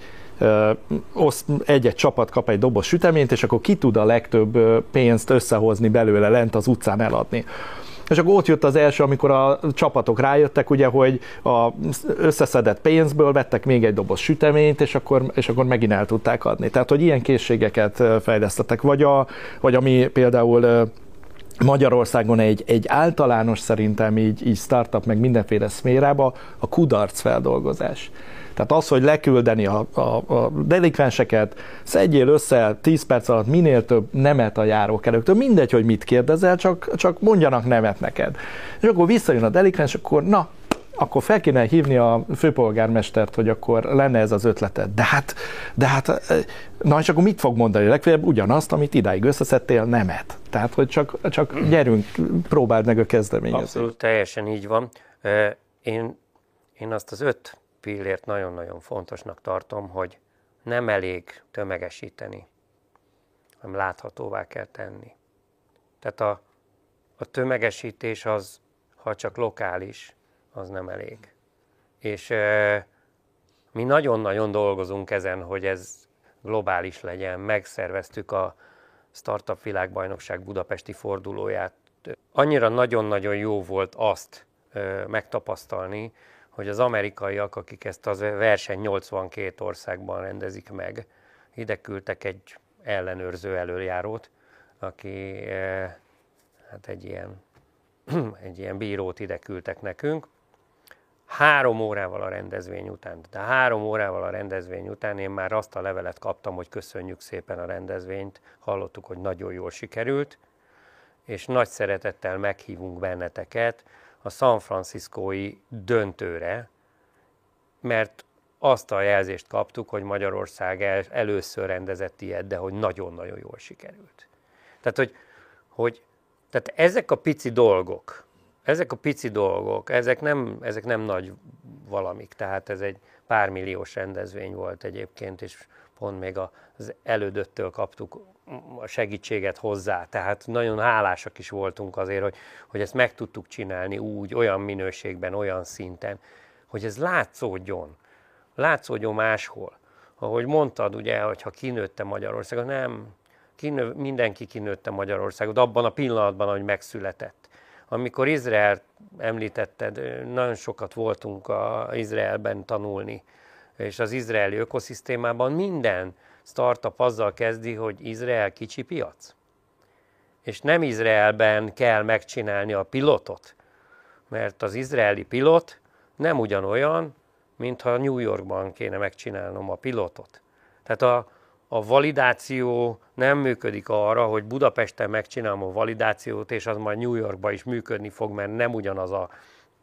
egy-egy csapat kap egy doboz süteményt, és akkor ki tud a legtöbb pénzt összehozni belőle lent az utcán eladni. És akkor ott jött az első, amikor a csapatok rájöttek, ugye, hogy a összeszedett pénzből vettek még egy doboz süteményt, és akkor, és akkor megint el tudták adni. Tehát, hogy ilyen készségeket fejlesztettek. Vagy, a, vagy ami például Magyarországon egy, egy általános szerintem így, így startup meg mindenféle szmérába a kudarc feldolgozás. Tehát az, hogy leküldeni a, a, a delikvenseket, szedjél össze 10 perc alatt minél több nemet a járókelőktől, mindegy, hogy mit kérdezel, csak, csak mondjanak nemet neked. És akkor visszajön a delikvens, akkor na, akkor fel kéne hívni a főpolgármestert, hogy akkor lenne ez az ötleted. De hát, de hát, na és akkor mit fog mondani? Legfeljebb ugyanazt, amit idáig összeszedtél, nemet. Tehát, hogy csak, csak gyerünk, próbáld meg a kezdeményezést. Abszolút, teljesen így van. Én, én azt az öt pillért nagyon-nagyon fontosnak tartom, hogy nem elég tömegesíteni, hanem láthatóvá kell tenni. Tehát a, a tömegesítés az, ha csak lokális, az nem elég. És e, mi nagyon-nagyon dolgozunk ezen, hogy ez globális legyen. Megszerveztük a Startup Világbajnokság budapesti fordulóját. Annyira nagyon-nagyon jó volt azt e, megtapasztalni, hogy az amerikaiak, akik ezt az verseny 82 országban rendezik meg, ide küldtek egy ellenőrző előjárót, aki e, hát egy ilyen, egy ilyen bírót ide küldtek nekünk, három órával a rendezvény után. De három órával a rendezvény után én már azt a levelet kaptam, hogy köszönjük szépen a rendezvényt, hallottuk, hogy nagyon jól sikerült, és nagy szeretettel meghívunk benneteket a San Franciscói döntőre, mert azt a jelzést kaptuk, hogy Magyarország el, először rendezett ilyet, de hogy nagyon-nagyon jól sikerült. Tehát, hogy, hogy tehát ezek a pici dolgok, ezek a pici dolgok, ezek nem, ezek nem nagy valamik, tehát ez egy pár milliós rendezvény volt egyébként, és pont még az elődöttől kaptuk a segítséget hozzá, tehát nagyon hálásak is voltunk azért, hogy, hogy ezt meg tudtuk csinálni úgy, olyan minőségben, olyan szinten, hogy ez látszódjon, látszódjon máshol. Ahogy mondtad, ugye, hogy ha kinőtte Magyarországot, nem, kinő, mindenki kinőtte Magyarországot abban a pillanatban, hogy megszületett. Amikor Izrael említetted, nagyon sokat voltunk a Izraelben tanulni, és az izraeli ökoszisztémában minden startup azzal kezdi, hogy Izrael kicsi piac. És nem Izraelben kell megcsinálni a pilotot, mert az izraeli pilot nem ugyanolyan, mintha New Yorkban kéne megcsinálnom a pilotot. Tehát a, a validáció nem működik arra, hogy Budapesten megcsinálom a validációt, és az majd New Yorkban is működni fog, mert nem ugyanaz a,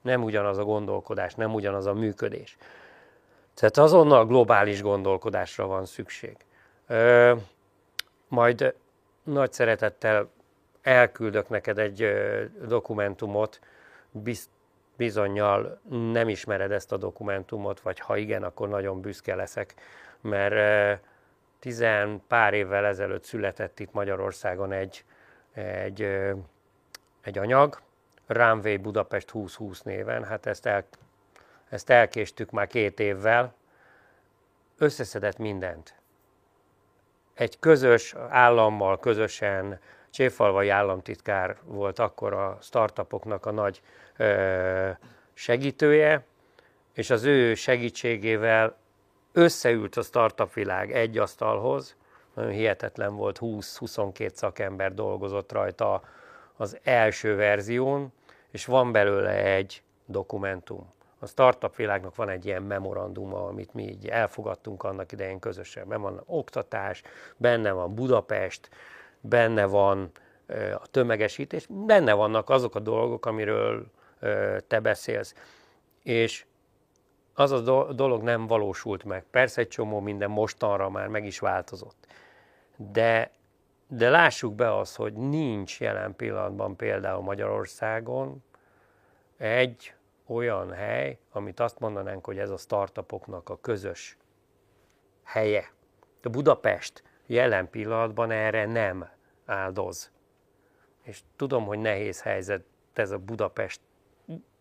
nem ugyanaz a gondolkodás, nem ugyanaz a működés. Tehát azonnal globális gondolkodásra van szükség. Majd nagy szeretettel elküldök neked egy dokumentumot, biz, bizonyal nem ismered ezt a dokumentumot, vagy ha igen, akkor nagyon büszke leszek, mert tizen pár évvel ezelőtt született itt Magyarországon egy, egy, egy anyag, Runway Budapest 2020 néven, hát ezt, el, ezt elkéstük már két évvel, összeszedett mindent. Egy közös állammal közösen Cséfalvai államtitkár volt akkor a startupoknak a nagy segítője, és az ő segítségével összeült a startup világ egy asztalhoz, nagyon hihetetlen volt, 20-22 szakember dolgozott rajta az első verzión, és van belőle egy dokumentum. A startup világnak van egy ilyen memoranduma, amit mi így elfogadtunk annak idején közösen. Benne van oktatás, benne van Budapest, benne van a tömegesítés, benne vannak azok a dolgok, amiről te beszélsz. És az a dolog nem valósult meg. Persze egy csomó minden mostanra már meg is változott. De, de lássuk be azt, hogy nincs jelen pillanatban például Magyarországon egy olyan hely, amit azt mondanánk, hogy ez a startupoknak a közös helye. De Budapest jelen pillanatban erre nem áldoz. És tudom, hogy nehéz helyzet ez a Budapest,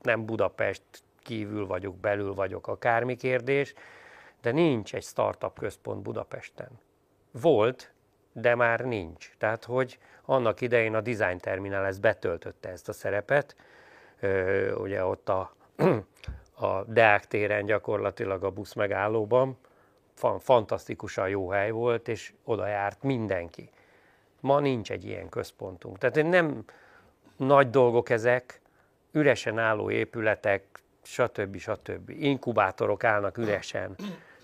nem Budapest kívül vagyok, belül vagyok, akármi kérdés, de nincs egy startup központ Budapesten. Volt, de már nincs. Tehát, hogy annak idején a Design Terminal ezt betöltötte ezt a szerepet, ugye ott a, a Deák téren gyakorlatilag a busz megállóban, fantasztikusan jó hely volt, és oda járt mindenki. Ma nincs egy ilyen központunk. Tehát nem, nagy dolgok ezek, üresen álló épületek, stb. stb. Inkubátorok állnak üresen.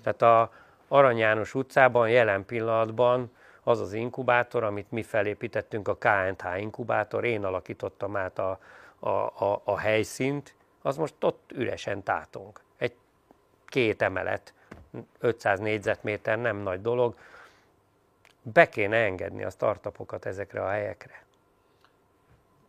Tehát a Arany János utcában jelen pillanatban az az inkubátor, amit mi felépítettünk, a KNH inkubátor, én alakítottam át a, a, a, a helyszínt, az most ott üresen tátunk. Egy két emelet, 500 négyzetméter, nem nagy dolog. Be kéne engedni a startupokat ezekre a helyekre.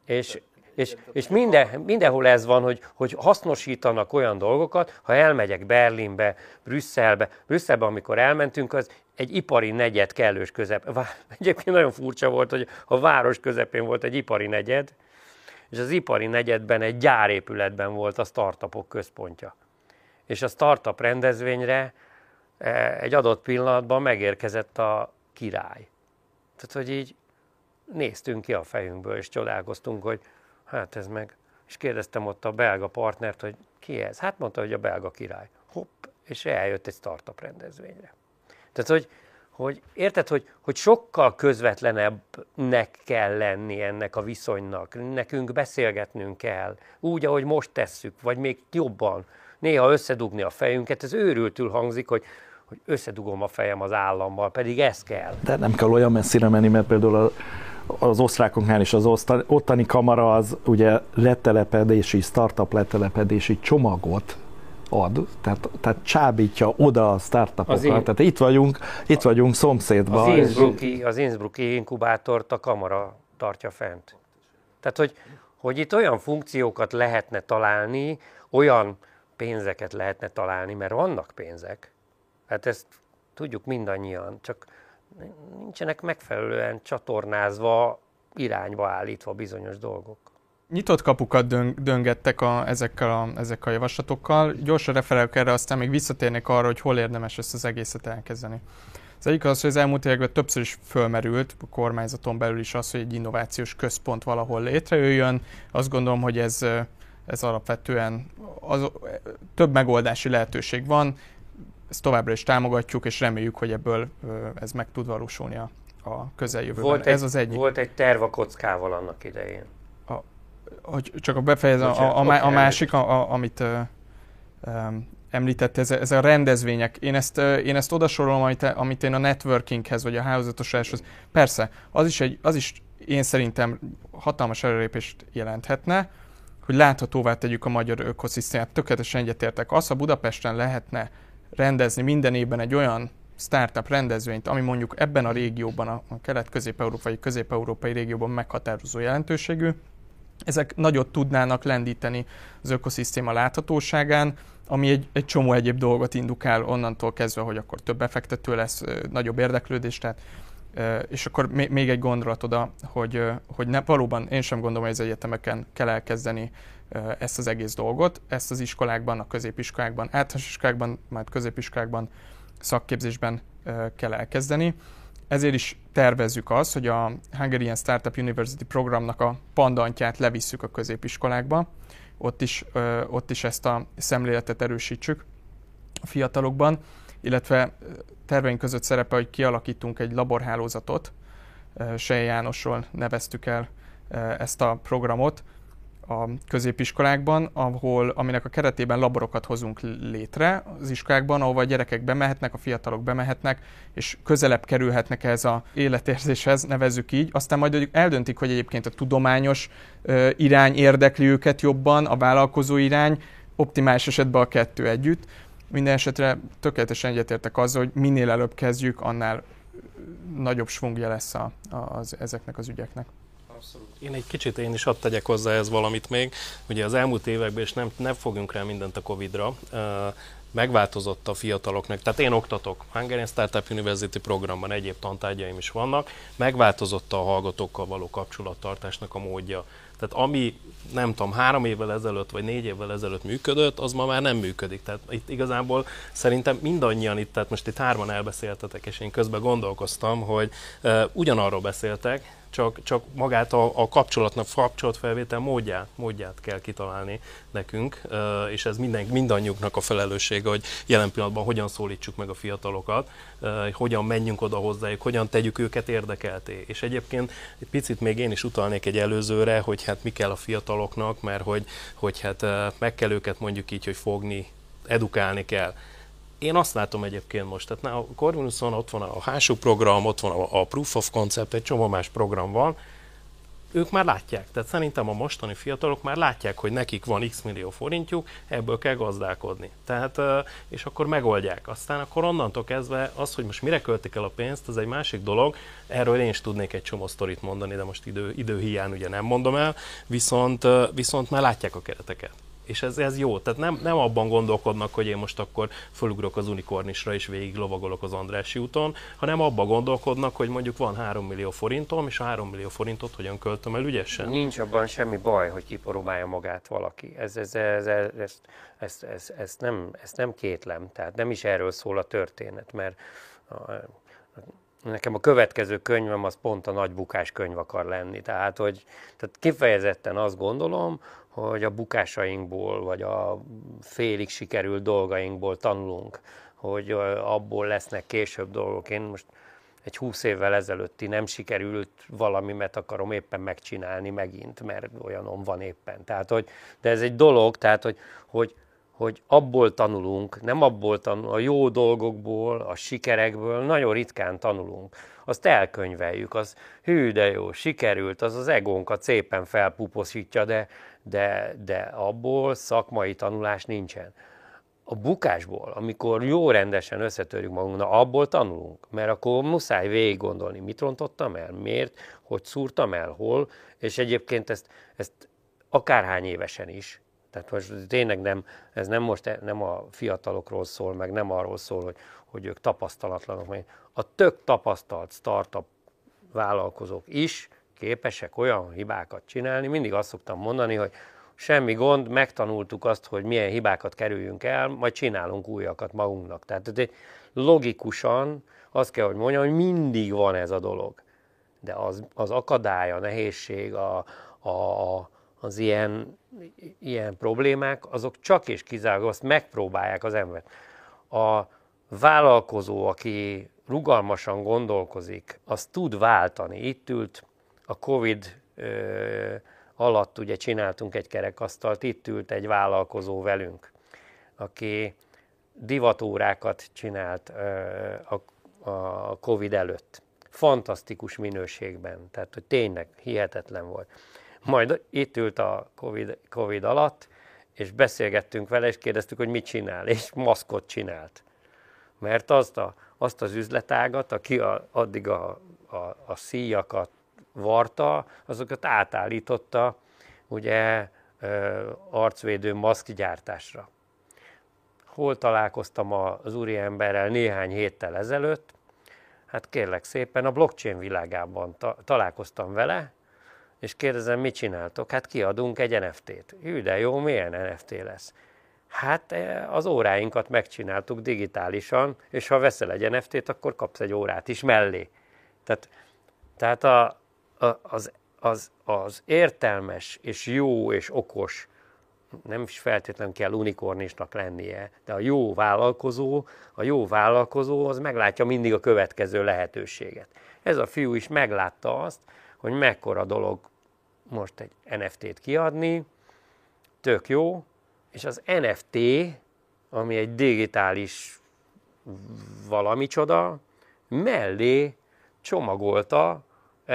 És, és, és minden, mindenhol ez van, hogy, hogy hasznosítanak olyan dolgokat, ha elmegyek Berlinbe, Brüsszelbe, Brüsszelbe, amikor elmentünk, az egy ipari negyed kellős közep. Egyébként nagyon furcsa volt, hogy a város közepén volt egy ipari negyed, és az ipari negyedben egy gyárépületben volt a startupok központja. És a startup rendezvényre e, egy adott pillanatban megérkezett a király. Tehát, hogy így néztünk ki a fejünkből, és csodálkoztunk, hogy hát ez meg, és kérdeztem ott a belga partnert, hogy ki ez? Hát mondta, hogy a belga király. Hopp, és eljött egy startup rendezvényre. Tehát, hogy, hogy érted, hogy, hogy sokkal közvetlenebbnek kell lenni ennek a viszonynak. Nekünk beszélgetnünk kell, úgy, ahogy most tesszük, vagy még jobban. Néha összedugni a fejünket, ez őrültül hangzik, hogy hogy összedugom a fejem az állammal, pedig ez kell. De nem kell olyan messzire menni, mert például a, az osztrákoknál is az ottani kamara az ugye letelepedési, startup letelepedési csomagot ad, tehát, tehát csábítja oda a startupokat. Én, tehát itt vagyunk, itt vagyunk szomszédban. Az Innsbrucki, az Innsbrucki inkubátort a kamara tartja fent. Tehát, hogy, hogy itt olyan funkciókat lehetne találni, olyan pénzeket lehetne találni, mert vannak pénzek. Hát ezt tudjuk mindannyian, csak nincsenek megfelelően csatornázva, irányba állítva bizonyos dolgok. Nyitott kapukat döng, döngettek a, ezekkel, a, ezekkel a javaslatokkal. Gyorsan referálok erre, aztán még visszatérnék arra, hogy hol érdemes ezt az egészet elkezdeni. Az egyik az, hogy az elmúlt években többször is fölmerült a kormányzaton belül is az, hogy egy innovációs központ valahol létrejöjjön. Azt gondolom, hogy ez, ez alapvetően az, több megoldási lehetőség van ezt továbbra is támogatjuk, és reméljük, hogy ebből ez meg tud valósulni a, a közeljövőben. Volt ez egy, az egyik. Volt egy terv a kockával annak idején. Hogy csak a befejezem, a, a, a, másik, a, a, amit uh, um, említett, ez, ez a rendezvények. Én ezt, én ezt odasorolom, amit, amit én a networkinghez, vagy a hálózatosáshoz. Persze, az is, egy, az is én szerintem hatalmas előrépést jelenthetne, hogy láthatóvá tegyük a magyar ökoszisztémát. Tökéletesen egyetértek. Az, ha Budapesten lehetne rendezni minden évben egy olyan startup rendezvényt, ami mondjuk ebben a régióban, a kelet-közép-európai, közép-európai régióban meghatározó jelentőségű, ezek nagyot tudnának lendíteni az ökoszisztéma láthatóságán, ami egy, egy csomó egyéb dolgot indukál onnantól kezdve, hogy akkor több befektető lesz, nagyobb érdeklődés, tehát és akkor még egy gondolat oda, hogy, hogy ne, valóban én sem gondolom, hogy az egyetemeken kell elkezdeni ezt az egész dolgot, ezt az iskolákban, a középiskolákban, általános iskolákban, majd középiskolákban, szakképzésben kell elkezdeni. Ezért is tervezzük azt, hogy a Hungarian Startup University programnak a pandantját levisszük a középiskolákba, ott is, ott is ezt a szemléletet erősítsük a fiatalokban, illetve terveink között szerepel, hogy kialakítunk egy laborhálózatot, Sej Jánosról neveztük el ezt a programot, a középiskolákban, ahol, aminek a keretében laborokat hozunk létre az iskolákban, ahova a gyerekek bemehetnek, a fiatalok bemehetnek, és közelebb kerülhetnek ez a életérzéshez, nevezzük így. Aztán majd eldöntik, hogy egyébként a tudományos irány érdekli őket jobban, a vállalkozó irány, optimális esetben a kettő együtt. Minden esetre tökéletesen egyetértek azzal, hogy minél előbb kezdjük, annál nagyobb svungja lesz a, a, az, ezeknek az ügyeknek. Abszolút. Én egy kicsit én is hadd tegyek hozzá ez valamit még. Ugye az elmúlt években, és nem, nem fogunk rá mindent a Covid-ra, megváltozott a fiataloknak, tehát én oktatok, Hungarian Startup University programban egyéb tantárgyaim is vannak, megváltozott a hallgatókkal való kapcsolattartásnak a módja. Tehát ami, nem tudom, három évvel ezelőtt, vagy négy évvel ezelőtt működött, az ma már nem működik. Tehát itt igazából szerintem mindannyian itt, tehát most itt hárman elbeszéltetek, és én közben gondolkoztam, hogy uh, ugyanarról beszéltek, csak, csak magát a, a kapcsolatnak, kapcsolatfelvétel módját, módját kell kitalálni nekünk, és ez minden, mindannyiunknak a felelőssége, hogy jelen pillanatban hogyan szólítsuk meg a fiatalokat, hogyan menjünk oda hozzájuk, hogyan tegyük őket érdekelté. És egyébként egy picit még én is utalnék egy előzőre, hogy hát mi kell a fiataloknak, mert hogy, hogy hát meg kell őket mondjuk így, hogy fogni, edukálni kell én azt látom egyébként most, tehát a Corvinuson ott van a Hású program, ott van a, a Proof of Concept, egy csomó más program van, ők már látják. Tehát szerintem a mostani fiatalok már látják, hogy nekik van x millió forintjuk, ebből kell gazdálkodni. Tehát, és akkor megoldják. Aztán akkor onnantól kezdve az, hogy most mire költik el a pénzt, az egy másik dolog. Erről én is tudnék egy csomó sztorit mondani, de most idő, idő hiány ugye nem mondom el, viszont, viszont már látják a kereteket és ez, ez jó. Tehát nem, nem abban gondolkodnak, hogy én most akkor fölugrok az unikornisra és végig lovagolok az Andrási úton, hanem abban gondolkodnak, hogy mondjuk van 3 millió forintom, és a 3 millió forintot hogyan költöm el ügyesen. Nincs abban semmi baj, hogy kipróbálja magát valaki. Ez, ez, ez, ez, ez, ez, ez, ez, nem, ez nem kétlem, tehát nem is erről szól a történet, mert nekem a következő könyvem az pont a nagy bukás könyv akar lenni. Tehát, hogy tehát kifejezetten azt gondolom, hogy a bukásainkból, vagy a félig sikerült dolgainkból tanulunk, hogy abból lesznek később dolgok. Én most egy húsz évvel ezelőtti nem sikerült valamimet akarom éppen megcsinálni megint, mert olyanom van éppen. Tehát, hogy, de ez egy dolog, tehát, hogy, hogy, hogy abból tanulunk, nem abból tanulunk, a jó dolgokból, a sikerekből nagyon ritkán tanulunk. Azt elkönyveljük, az hű, de jó, sikerült, az az egónkat szépen felpuposítja, de, de, de abból szakmai tanulás nincsen. A bukásból, amikor jó rendesen összetörjük magunknak, abból tanulunk, mert akkor muszáj végig gondolni, mit rontottam el, miért, hogy szúrtam el, hol, és egyébként ezt, ezt akárhány évesen is, tehát most tényleg nem, ez nem most nem a fiatalokról szól, meg nem arról szól, hogy, hogy ők tapasztalatlanok, a tök tapasztalt startup vállalkozók is képesek olyan hibákat csinálni. Mindig azt szoktam mondani, hogy semmi gond, megtanultuk azt, hogy milyen hibákat kerüljünk el, majd csinálunk újakat magunknak. Tehát logikusan azt kell, hogy mondjam, hogy mindig van ez a dolog. De az, az akadály, a nehézség, a, a, az ilyen, ilyen problémák, azok csak és kizárólag azt megpróbálják az embert. A vállalkozó, aki rugalmasan gondolkozik, az tud váltani. Itt ült a Covid alatt ugye csináltunk egy kerekasztalt, itt ült egy vállalkozó velünk, aki divatórákat csinált a, a Covid előtt. Fantasztikus minőségben, tehát hogy tényleg hihetetlen volt. Majd itt ült a COVID, COVID alatt, és beszélgettünk vele, és kérdeztük, hogy mit csinál, és maszkot csinált. Mert azt, a, azt az üzletágat, aki a, addig a, a, a szíjakat, varta, azokat átállította ugye arcvédő maszkgyártásra. Hol találkoztam az úriemberrel néhány héttel ezelőtt, hát kérlek szépen a blockchain világában ta- találkoztam vele, és kérdezem, mit csináltok? Hát kiadunk egy NFT-t. Hű, de jó, milyen NFT lesz? Hát az óráinkat megcsináltuk digitálisan, és ha veszel egy NFT-t, akkor kapsz egy órát is mellé. Tehát, tehát a, az, az, az értelmes és jó és okos, nem is feltétlenül kell unikornisnak lennie, de a jó vállalkozó, a jó vállalkozó az meglátja mindig a következő lehetőséget. Ez a fiú is meglátta azt, hogy mekkora dolog most egy NFT-t kiadni, tök jó, és az NFT, ami egy digitális valami csoda, mellé csomagolta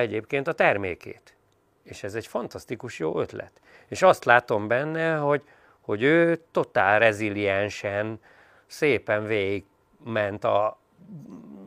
egyébként a termékét. És ez egy fantasztikus jó ötlet. És azt látom benne, hogy, hogy ő totál reziliensen, szépen végig ment a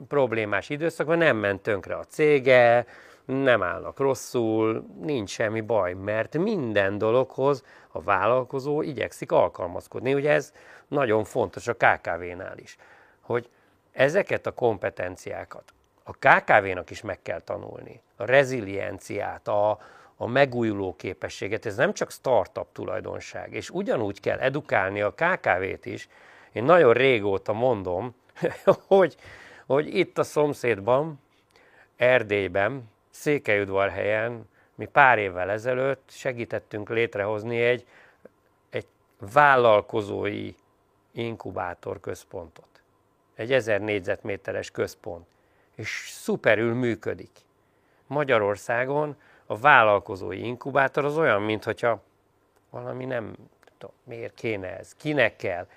problémás időszakban, nem ment tönkre a cége, nem állnak rosszul, nincs semmi baj, mert minden dologhoz a vállalkozó igyekszik alkalmazkodni. Ugye ez nagyon fontos a KKV-nál is, hogy ezeket a kompetenciákat a KKV-nak is meg kell tanulni. A rezilienciát, a, a megújuló képességet, ez nem csak startup tulajdonság, és ugyanúgy kell edukálni a KKV-t is. Én nagyon régóta mondom, hogy, hogy itt a szomszédban, Erdélyben Székelyudvarhelyen mi pár évvel ezelőtt segítettünk létrehozni egy, egy vállalkozói inkubátor központot. Egy ezer négyzetméteres központ. És szuperül működik. Magyarországon a vállalkozói inkubátor az olyan, mintha valami nem tudom, miért kéne ez, kinek kell.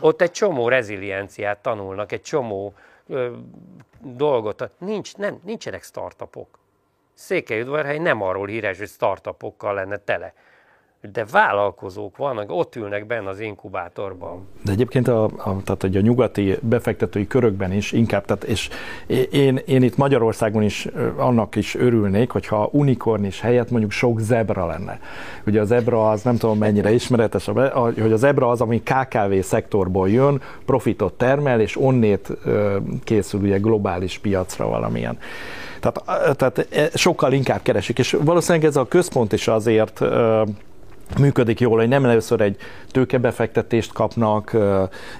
Ott egy csomó rezilienciát tanulnak, egy csomó ö, dolgot. Nincs, nem, nincsenek startupok. Székelyudvarhely nem arról híres, hogy startupokkal lenne tele de vállalkozók vannak, ott ülnek benne az inkubátorban. De egyébként a, a, tehát, hogy a nyugati befektetői körökben is inkább, tehát, és én, én itt Magyarországon is annak is örülnék, hogyha unikornis helyett mondjuk sok zebra lenne. Ugye a zebra az nem tudom mennyire ismeretes, hogy a zebra az, ami KKV szektorból jön, profitot termel, és onnét készül ugye globális piacra valamilyen. Tehát, tehát sokkal inkább keresik, és valószínűleg ez a központ is azért működik jól, hogy nem először egy tőkebefektetést kapnak,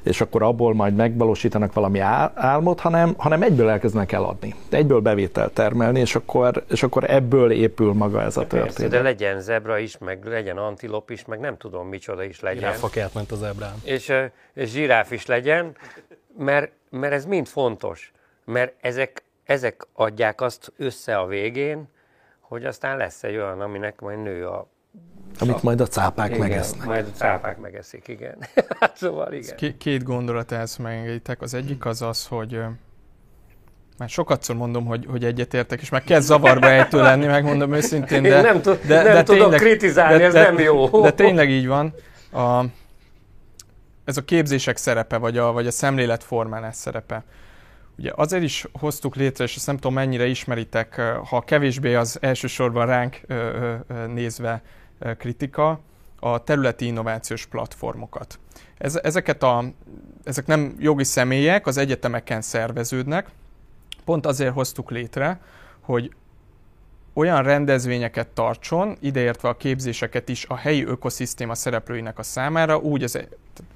és akkor abból majd megvalósítanak valami álmot, hanem, hanem egyből elkezdenek eladni, egyből bevételt termelni, és akkor, és akkor ebből épül maga ez a történet. Persze, de legyen zebra is, meg legyen antilop is, meg nem tudom micsoda is legyen. Zsiráfakját ment a zebrán. És, és zsiráf is legyen, mert, mert ez mind fontos, mert ezek, ezek adják azt össze a végén, hogy aztán lesz egy olyan, aminek majd nő a amit majd a cápák igen, megesznek. Majd a cápák megeszik, igen. Hát szóval igen. K- két gondolat ezt megengeditek. Az egyik az az, hogy már sokatszor mondom, hogy, hogy egyetértek, és meg kezd zavarba ejtő lenni, megmondom őszintén, de, Én nem, t- de, nem de tudom tényleg, kritizálni, de, ez de, nem jó. De tényleg így van. A, ez a képzések szerepe, vagy a, vagy a szemléletformálás szerepe. Ugye azért is hoztuk létre, és ezt nem tudom mennyire ismeritek, ha kevésbé az elsősorban ránk nézve kritika, a területi innovációs platformokat. Ez, ezeket a, ezek nem jogi személyek, az egyetemeken szerveződnek. Pont azért hoztuk létre, hogy olyan rendezvényeket tartson, ideértve a képzéseket is a helyi ökoszisztéma szereplőinek a számára, úgy az,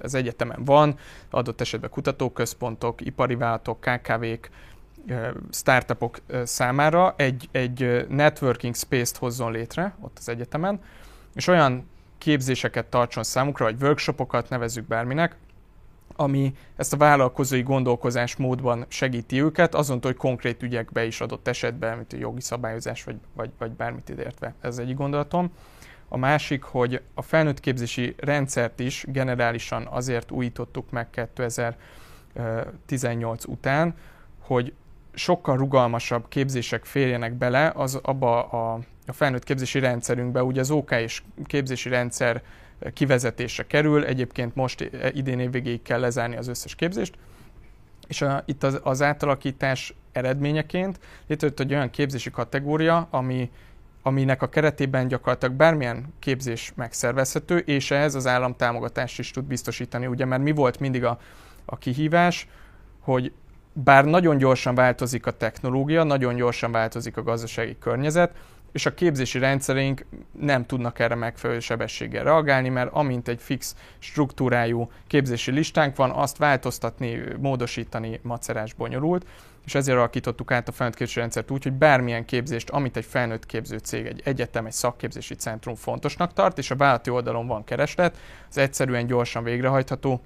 az egyetemen van, adott esetben kutatóközpontok, ipari vállalatok, KKV-k, startupok számára egy, egy networking space-t hozzon létre ott az egyetemen, és olyan képzéseket tartson számukra, vagy workshopokat nevezzük bárminek, ami ezt a vállalkozói gondolkozás módban segíti őket, azon, hogy konkrét ügyekbe is adott esetben, mint a jogi szabályozás, vagy, vagy, vagy bármit idértve. Ez egyik gondolatom. A másik, hogy a felnőtt képzési rendszert is generálisan azért újítottuk meg 2018 után, hogy sokkal rugalmasabb képzések férjenek bele az abba a a felnőtt képzési rendszerünkbe. Ugye az OK és képzési rendszer kivezetése kerül, egyébként most idén évvégéig kell lezárni az összes képzést, és a, itt az, az átalakítás eredményeként létrejött egy olyan képzési kategória, ami, aminek a keretében gyakorlatilag bármilyen képzés megszervezhető, és ehhez az állam támogatást is tud biztosítani. Ugye, mert mi volt mindig a, a kihívás, hogy bár nagyon gyorsan változik a technológia, nagyon gyorsan változik a gazdasági környezet, és a képzési rendszereink nem tudnak erre megfelelő sebességgel reagálni, mert amint egy fix struktúrájú képzési listánk van, azt változtatni, módosítani macerás bonyolult, és ezért alakítottuk át a felnőtt képzési rendszert úgy, hogy bármilyen képzést, amit egy felnőtt képző cég, egy egyetem, egy szakképzési centrum fontosnak tart, és a vállalati oldalon van kereslet, az egyszerűen gyorsan végrehajtható,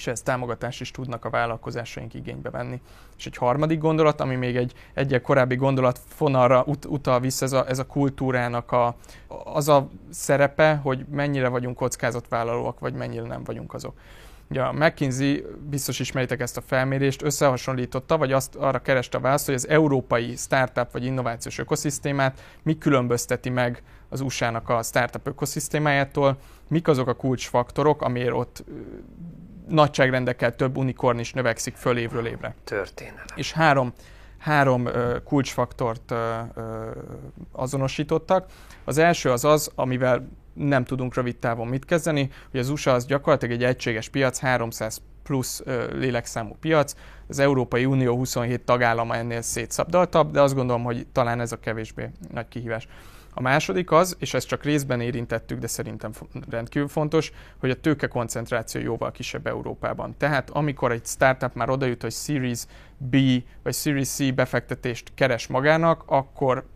és ezt támogatást is tudnak a vállalkozásaink igénybe venni. És egy harmadik gondolat, ami még egy egyel korábbi gondolat fonalra ut- utal vissza, ez a, ez a kultúrának a, az a szerepe, hogy mennyire vagyunk kockázatvállalóak, vagy mennyire nem vagyunk azok. Ugye a McKinsey, biztos ismeritek ezt a felmérést, összehasonlította, vagy azt arra kereste a választ, hogy az európai startup vagy innovációs ökoszisztémát mi különbözteti meg az USA-nak a startup ökoszisztémájától, mik azok a kulcsfaktorok, amiért ott nagyságrendekkel több unikorn is növekszik föl évről évre. Történelem. És három, három kulcsfaktort azonosítottak. Az első az az, amivel nem tudunk rövid távon mit kezdeni, hogy az USA az gyakorlatilag egy egységes piac, 300 plusz lélekszámú piac, az Európai Unió 27 tagállama ennél szétszabdaltabb, de azt gondolom, hogy talán ez a kevésbé nagy kihívás. A második az, és ezt csak részben érintettük, de szerintem rendkívül fontos, hogy a tőke koncentráció jóval kisebb Európában. Tehát amikor egy startup már odajut, hogy Series B vagy Series C befektetést keres magának, akkor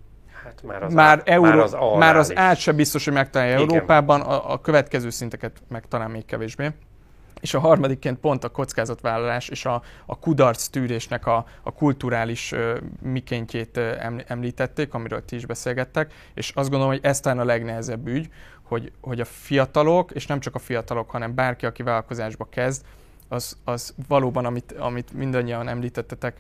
Hát már az, már, á, euró, már az, már az át se biztos, hogy megtalálja Igen. Európában, a, a következő szinteket meg talán még kevésbé. És a harmadikként pont a kockázatvállalás és a, a kudarc tűrésnek a, a kulturális uh, mikéntjét uh, említették, amiről ti is beszélgettek, és azt gondolom, hogy ez talán a legnehezebb ügy, hogy, hogy a fiatalok, és nem csak a fiatalok, hanem bárki, aki vállalkozásba kezd, az, az valóban, amit, amit mindannyian említettetek,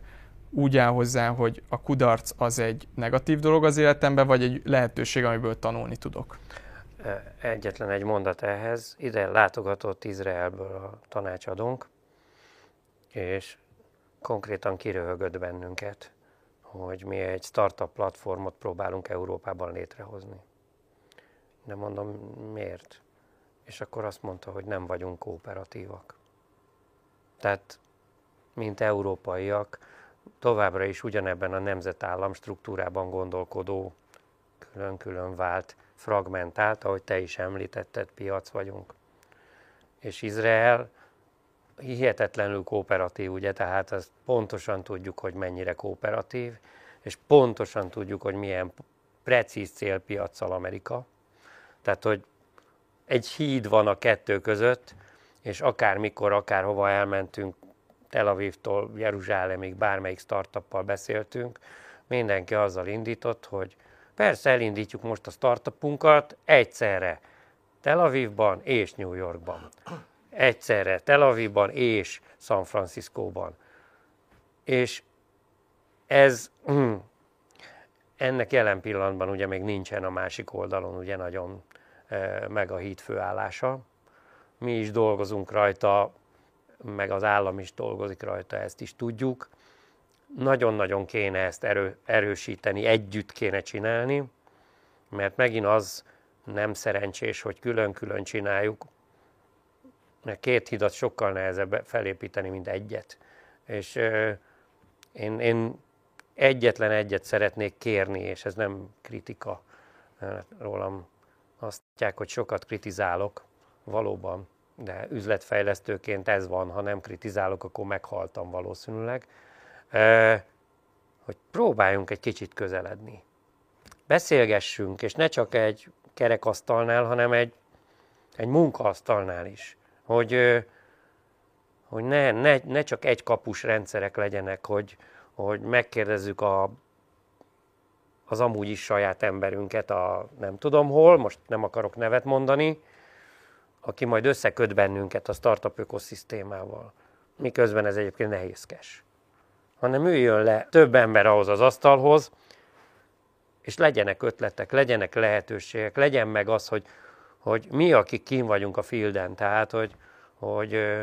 úgy áll hozzá, hogy a kudarc az egy negatív dolog az életemben, vagy egy lehetőség, amiből tanulni tudok? Egyetlen egy mondat ehhez. Ide látogatott Izraelből a tanácsadónk, és konkrétan kiröhögött bennünket, hogy mi egy startup platformot próbálunk Európában létrehozni. De mondom, miért? És akkor azt mondta, hogy nem vagyunk kooperatívak. Tehát, mint európaiak, továbbra is ugyanebben a nemzetállam struktúrában gondolkodó, külön-külön vált, fragmentált, ahogy te is említetted, piac vagyunk. És Izrael hihetetlenül kooperatív, ugye, tehát azt pontosan tudjuk, hogy mennyire kooperatív, és pontosan tudjuk, hogy milyen precíz célpiacsal Amerika. Tehát, hogy egy híd van a kettő között, és akármikor, akárhova elmentünk, Tel Avivtól Jeruzsálemig bármelyik startuppal beszéltünk, mindenki azzal indított, hogy persze elindítjuk most a startupunkat egyszerre Tel Avivban és New Yorkban. Egyszerre Tel Avivban és San Franciscóban. És ez hm, ennek jelen pillanatban ugye még nincsen a másik oldalon ugye nagyon e, meg a híd főállása. Mi is dolgozunk rajta, meg az állam is dolgozik rajta, ezt is tudjuk. Nagyon-nagyon kéne ezt erő, erősíteni, együtt kéne csinálni, mert megint az nem szerencsés, hogy külön-külön csináljuk, mert két hidat sokkal nehezebb felépíteni, mint egyet. És euh, én, én egyetlen egyet szeretnék kérni, és ez nem kritika rólam. Azt mondják, hogy sokat kritizálok, valóban de üzletfejlesztőként ez van, ha nem kritizálok, akkor meghaltam valószínűleg, hogy próbáljunk egy kicsit közeledni. Beszélgessünk, és ne csak egy kerekasztalnál, hanem egy, egy munkaasztalnál is. Hogy, hogy ne, ne, ne csak egy kapus rendszerek legyenek, hogy, hogy megkérdezzük a, az amúgy is saját emberünket a nem tudom hol, most nem akarok nevet mondani, aki majd összeköt bennünket a startup ökoszisztémával. Miközben ez egyébként nehézkes. Hanem üljön le több ember ahhoz az asztalhoz, és legyenek ötletek, legyenek lehetőségek, legyen meg az, hogy, hogy mi, akik kim vagyunk a fielden, tehát, hogy, hogy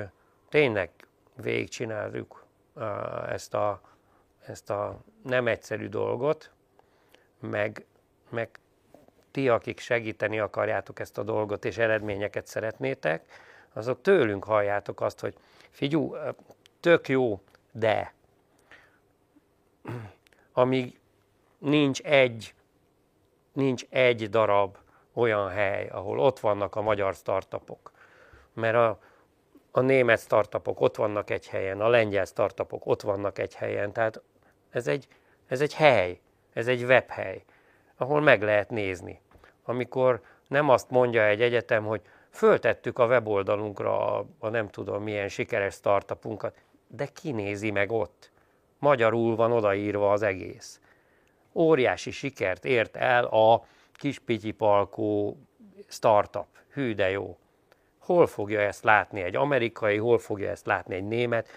tényleg végigcsináljuk ezt a, ezt a nem egyszerű dolgot, meg, meg ti, akik segíteni akarjátok ezt a dolgot, és eredményeket szeretnétek, azok tőlünk halljátok azt, hogy figyú, tök jó, de amíg nincs egy, nincs egy darab olyan hely, ahol ott vannak a magyar startupok, mert a, a német startupok ott vannak egy helyen, a lengyel startupok ott vannak egy helyen, tehát ez egy, ez egy hely, ez egy webhely ahol meg lehet nézni. Amikor nem azt mondja egy egyetem, hogy föltettük a weboldalunkra a, a nem tudom milyen sikeres startupunkat, de kinézi meg ott. Magyarul van odaírva az egész. Óriási sikert ért el a kis pityipalkó startup. Hű de jó. Hol fogja ezt látni egy amerikai, hol fogja ezt látni egy német?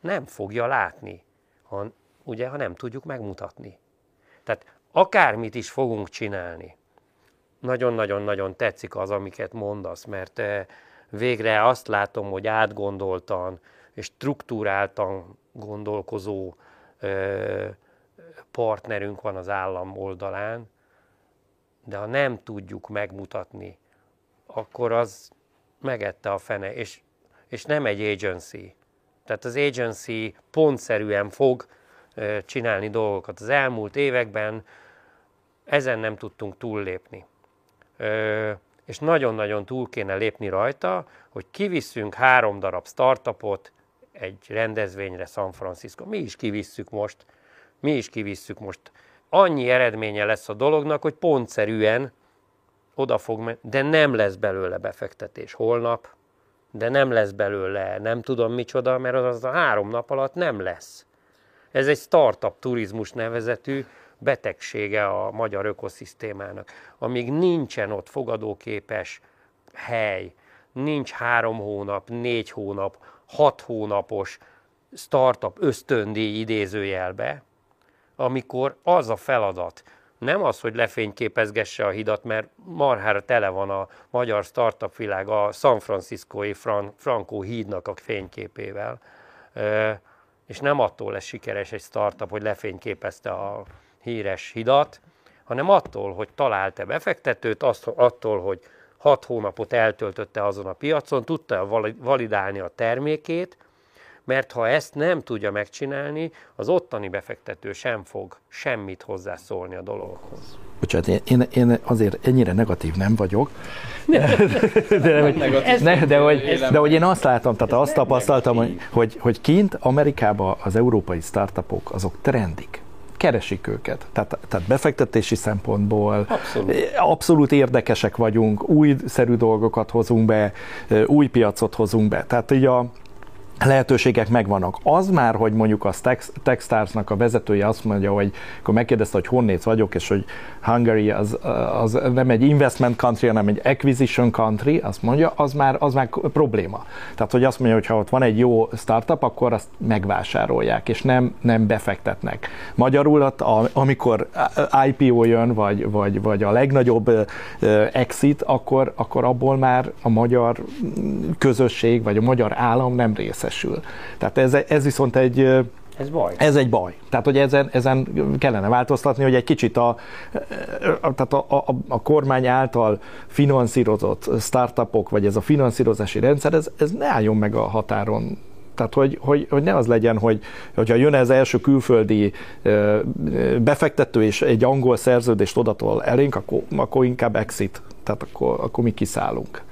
Nem fogja látni, ha, ugye, ha nem tudjuk megmutatni. Tehát akármit is fogunk csinálni, nagyon-nagyon-nagyon tetszik az, amiket mondasz, mert eh, végre azt látom, hogy átgondoltan és struktúráltan gondolkozó partnerünk van az állam oldalán, de ha nem tudjuk megmutatni, akkor az megette a fene, és, és nem egy agency. Tehát az agency pontszerűen fog csinálni dolgokat. Az elmúlt években ezen nem tudtunk túllépni. És nagyon-nagyon túl kéne lépni rajta, hogy kivisszünk három darab startupot egy rendezvényre San Francisco. Mi is kivisszük most, mi is kivisszük most. Annyi eredménye lesz a dolognak, hogy pontszerűen oda fog menni, de nem lesz belőle befektetés holnap, de nem lesz belőle nem tudom micsoda, mert az a három nap alatt nem lesz. Ez egy startup turizmus nevezetű betegsége a magyar ökoszisztémának. Amíg nincsen ott fogadóképes hely, nincs három hónap, négy hónap, hat hónapos startup ösztöndíj idézőjelbe, amikor az a feladat, nem az, hogy lefényképezgesse a hidat, mert marhára tele van a magyar startup világ a San Franciscoi Fran- Franco hídnak a fényképével, és nem attól lesz sikeres egy startup, hogy lefényképezte a híres hidat, hanem attól, hogy talált-e befektetőt, attól, hogy hat hónapot eltöltötte azon a piacon, tudta validálni a termékét, mert ha ezt nem tudja megcsinálni, az ottani befektető sem fog semmit hozzászólni a dologhoz. Bocsánat, én, én, én azért ennyire negatív nem vagyok, de, de, hogy, ne, de, hogy, de hogy én azt látom, tehát azt tapasztaltam, hogy, hogy, hogy kint Amerikában az európai startupok azok trendik keresik őket. Tehát, tehát befektetési szempontból abszolút. abszolút érdekesek vagyunk, újszerű dolgokat hozunk be, új piacot hozunk be. Tehát így a, lehetőségek megvannak. Az már, hogy mondjuk a Techstarsnak a vezetője azt mondja, hogy akkor megkérdezte, hogy honnét vagyok, és hogy Hungary az, az nem egy investment country, hanem egy acquisition country, azt mondja, az már, az már probléma. Tehát, hogy azt mondja, hogy ha ott van egy jó startup, akkor azt megvásárolják, és nem, nem befektetnek. Magyarul, amikor IPO jön, vagy, vagy, vagy a legnagyobb exit, akkor, akkor abból már a magyar közösség, vagy a magyar állam nem részesül. Tehát ez, ez viszont egy ez baj. Ez egy baj. Tehát, hogy ezen, ezen kellene változtatni, hogy egy kicsit a, a, tehát a, a, a kormány által finanszírozott startupok, vagy ez a finanszírozási rendszer, ez, ez ne álljon meg a határon tehát, hogy, hogy, hogy ne az legyen, hogy hogyha jön ez első külföldi befektető, és egy angol szerződést odatol elénk, akkor, akkor inkább exit, tehát akkor, akkor mi kiszállunk.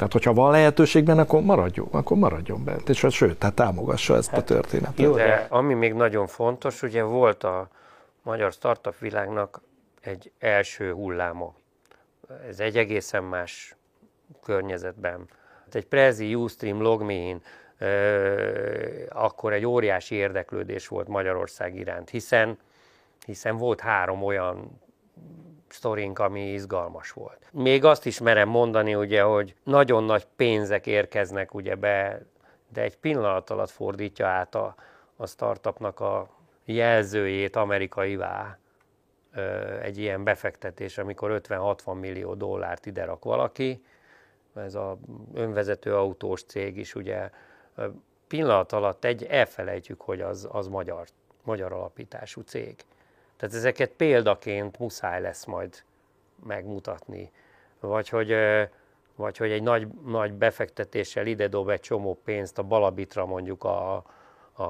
Tehát, hogyha van lehetőség benne, akkor maradjon, akkor maradjon bent, és sőt, tehát támogassa ezt hát, a történetet. Jó, de ami még nagyon fontos, ugye volt a magyar startup világnak egy első hulláma. Ez egy egészen más környezetben. Egy Prezi, Ustream, Logmein, akkor egy óriási érdeklődés volt Magyarország iránt, hiszen, hiszen volt három olyan sztorink, ami izgalmas volt. Még azt is merem mondani, ugye, hogy nagyon nagy pénzek érkeznek ugye be, de egy pillanat alatt fordítja át a, a startupnak a jelzőjét amerikaivá egy ilyen befektetés, amikor 50-60 millió dollárt ide rak valaki, ez a önvezető autós cég is ugye pillanat alatt egy elfelejtjük, hogy az, az magyar, magyar alapítású cég. Tehát ezeket példaként muszáj lesz majd megmutatni. Vagy hogy, vagy hogy egy nagy, nagy befektetéssel ide dob egy csomó pénzt a Balabitra mondjuk a, a,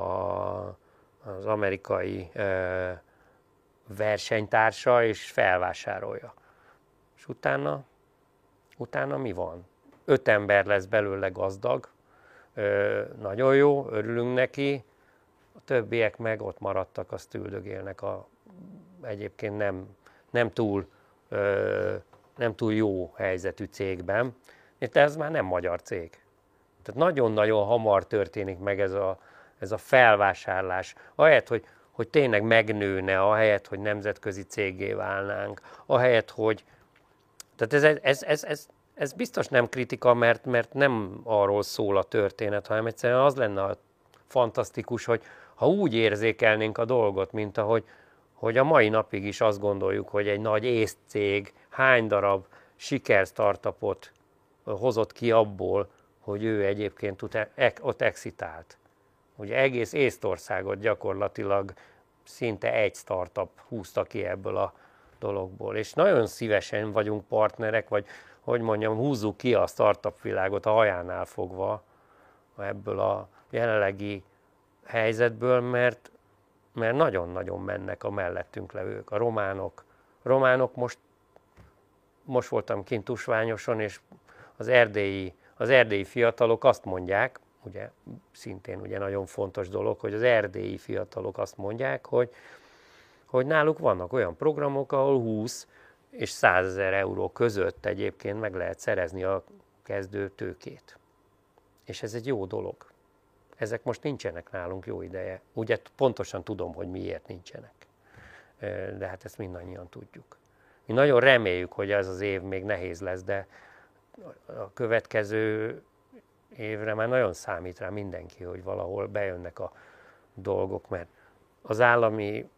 az amerikai ö, versenytársa, és felvásárolja. És utána, utána mi van? Öt ember lesz belőle gazdag, ö, nagyon jó, örülünk neki, a többiek meg ott maradtak, azt üldögélnek a egyébként nem, nem, túl, ö, nem túl jó helyzetű cégben, de ez már nem magyar cég. Tehát nagyon-nagyon hamar történik meg ez a, ez a felvásárlás. Ahelyett, hogy, hogy tényleg megnőne, ahelyett, hogy nemzetközi cégé válnánk, ahelyett, hogy... Tehát ez, ez, ez, ez, ez biztos nem kritika, mert, mert nem arról szól a történet, hanem egyszerűen az lenne a fantasztikus, hogy ha úgy érzékelnénk a dolgot, mint ahogy hogy a mai napig is azt gondoljuk, hogy egy nagy észcég hány darab siker-startupot hozott ki abból, hogy ő egyébként ott exitált. Ugye egész Észtországot gyakorlatilag szinte egy startup húzta ki ebből a dologból. És nagyon szívesen vagyunk partnerek, vagy hogy mondjam, húzzuk ki a startup világot a hajánál fogva ebből a jelenlegi helyzetből, mert mert nagyon-nagyon mennek a mellettünk levők, a románok, románok most, most voltam kint Tusványoson, és az erdélyi, az erdélyi fiatalok azt mondják, ugye szintén ugye nagyon fontos dolog, hogy az erdélyi fiatalok azt mondják, hogy, hogy náluk vannak olyan programok, ahol 20 és 100 ezer euró között egyébként meg lehet szerezni a kezdő tőkét. És ez egy jó dolog. Ezek most nincsenek nálunk jó ideje. Ugye pontosan tudom, hogy miért nincsenek. De hát ezt mindannyian tudjuk. Mi nagyon reméljük, hogy ez az év még nehéz lesz, de a következő évre már nagyon számít rá mindenki, hogy valahol bejönnek a dolgok, mert az állami,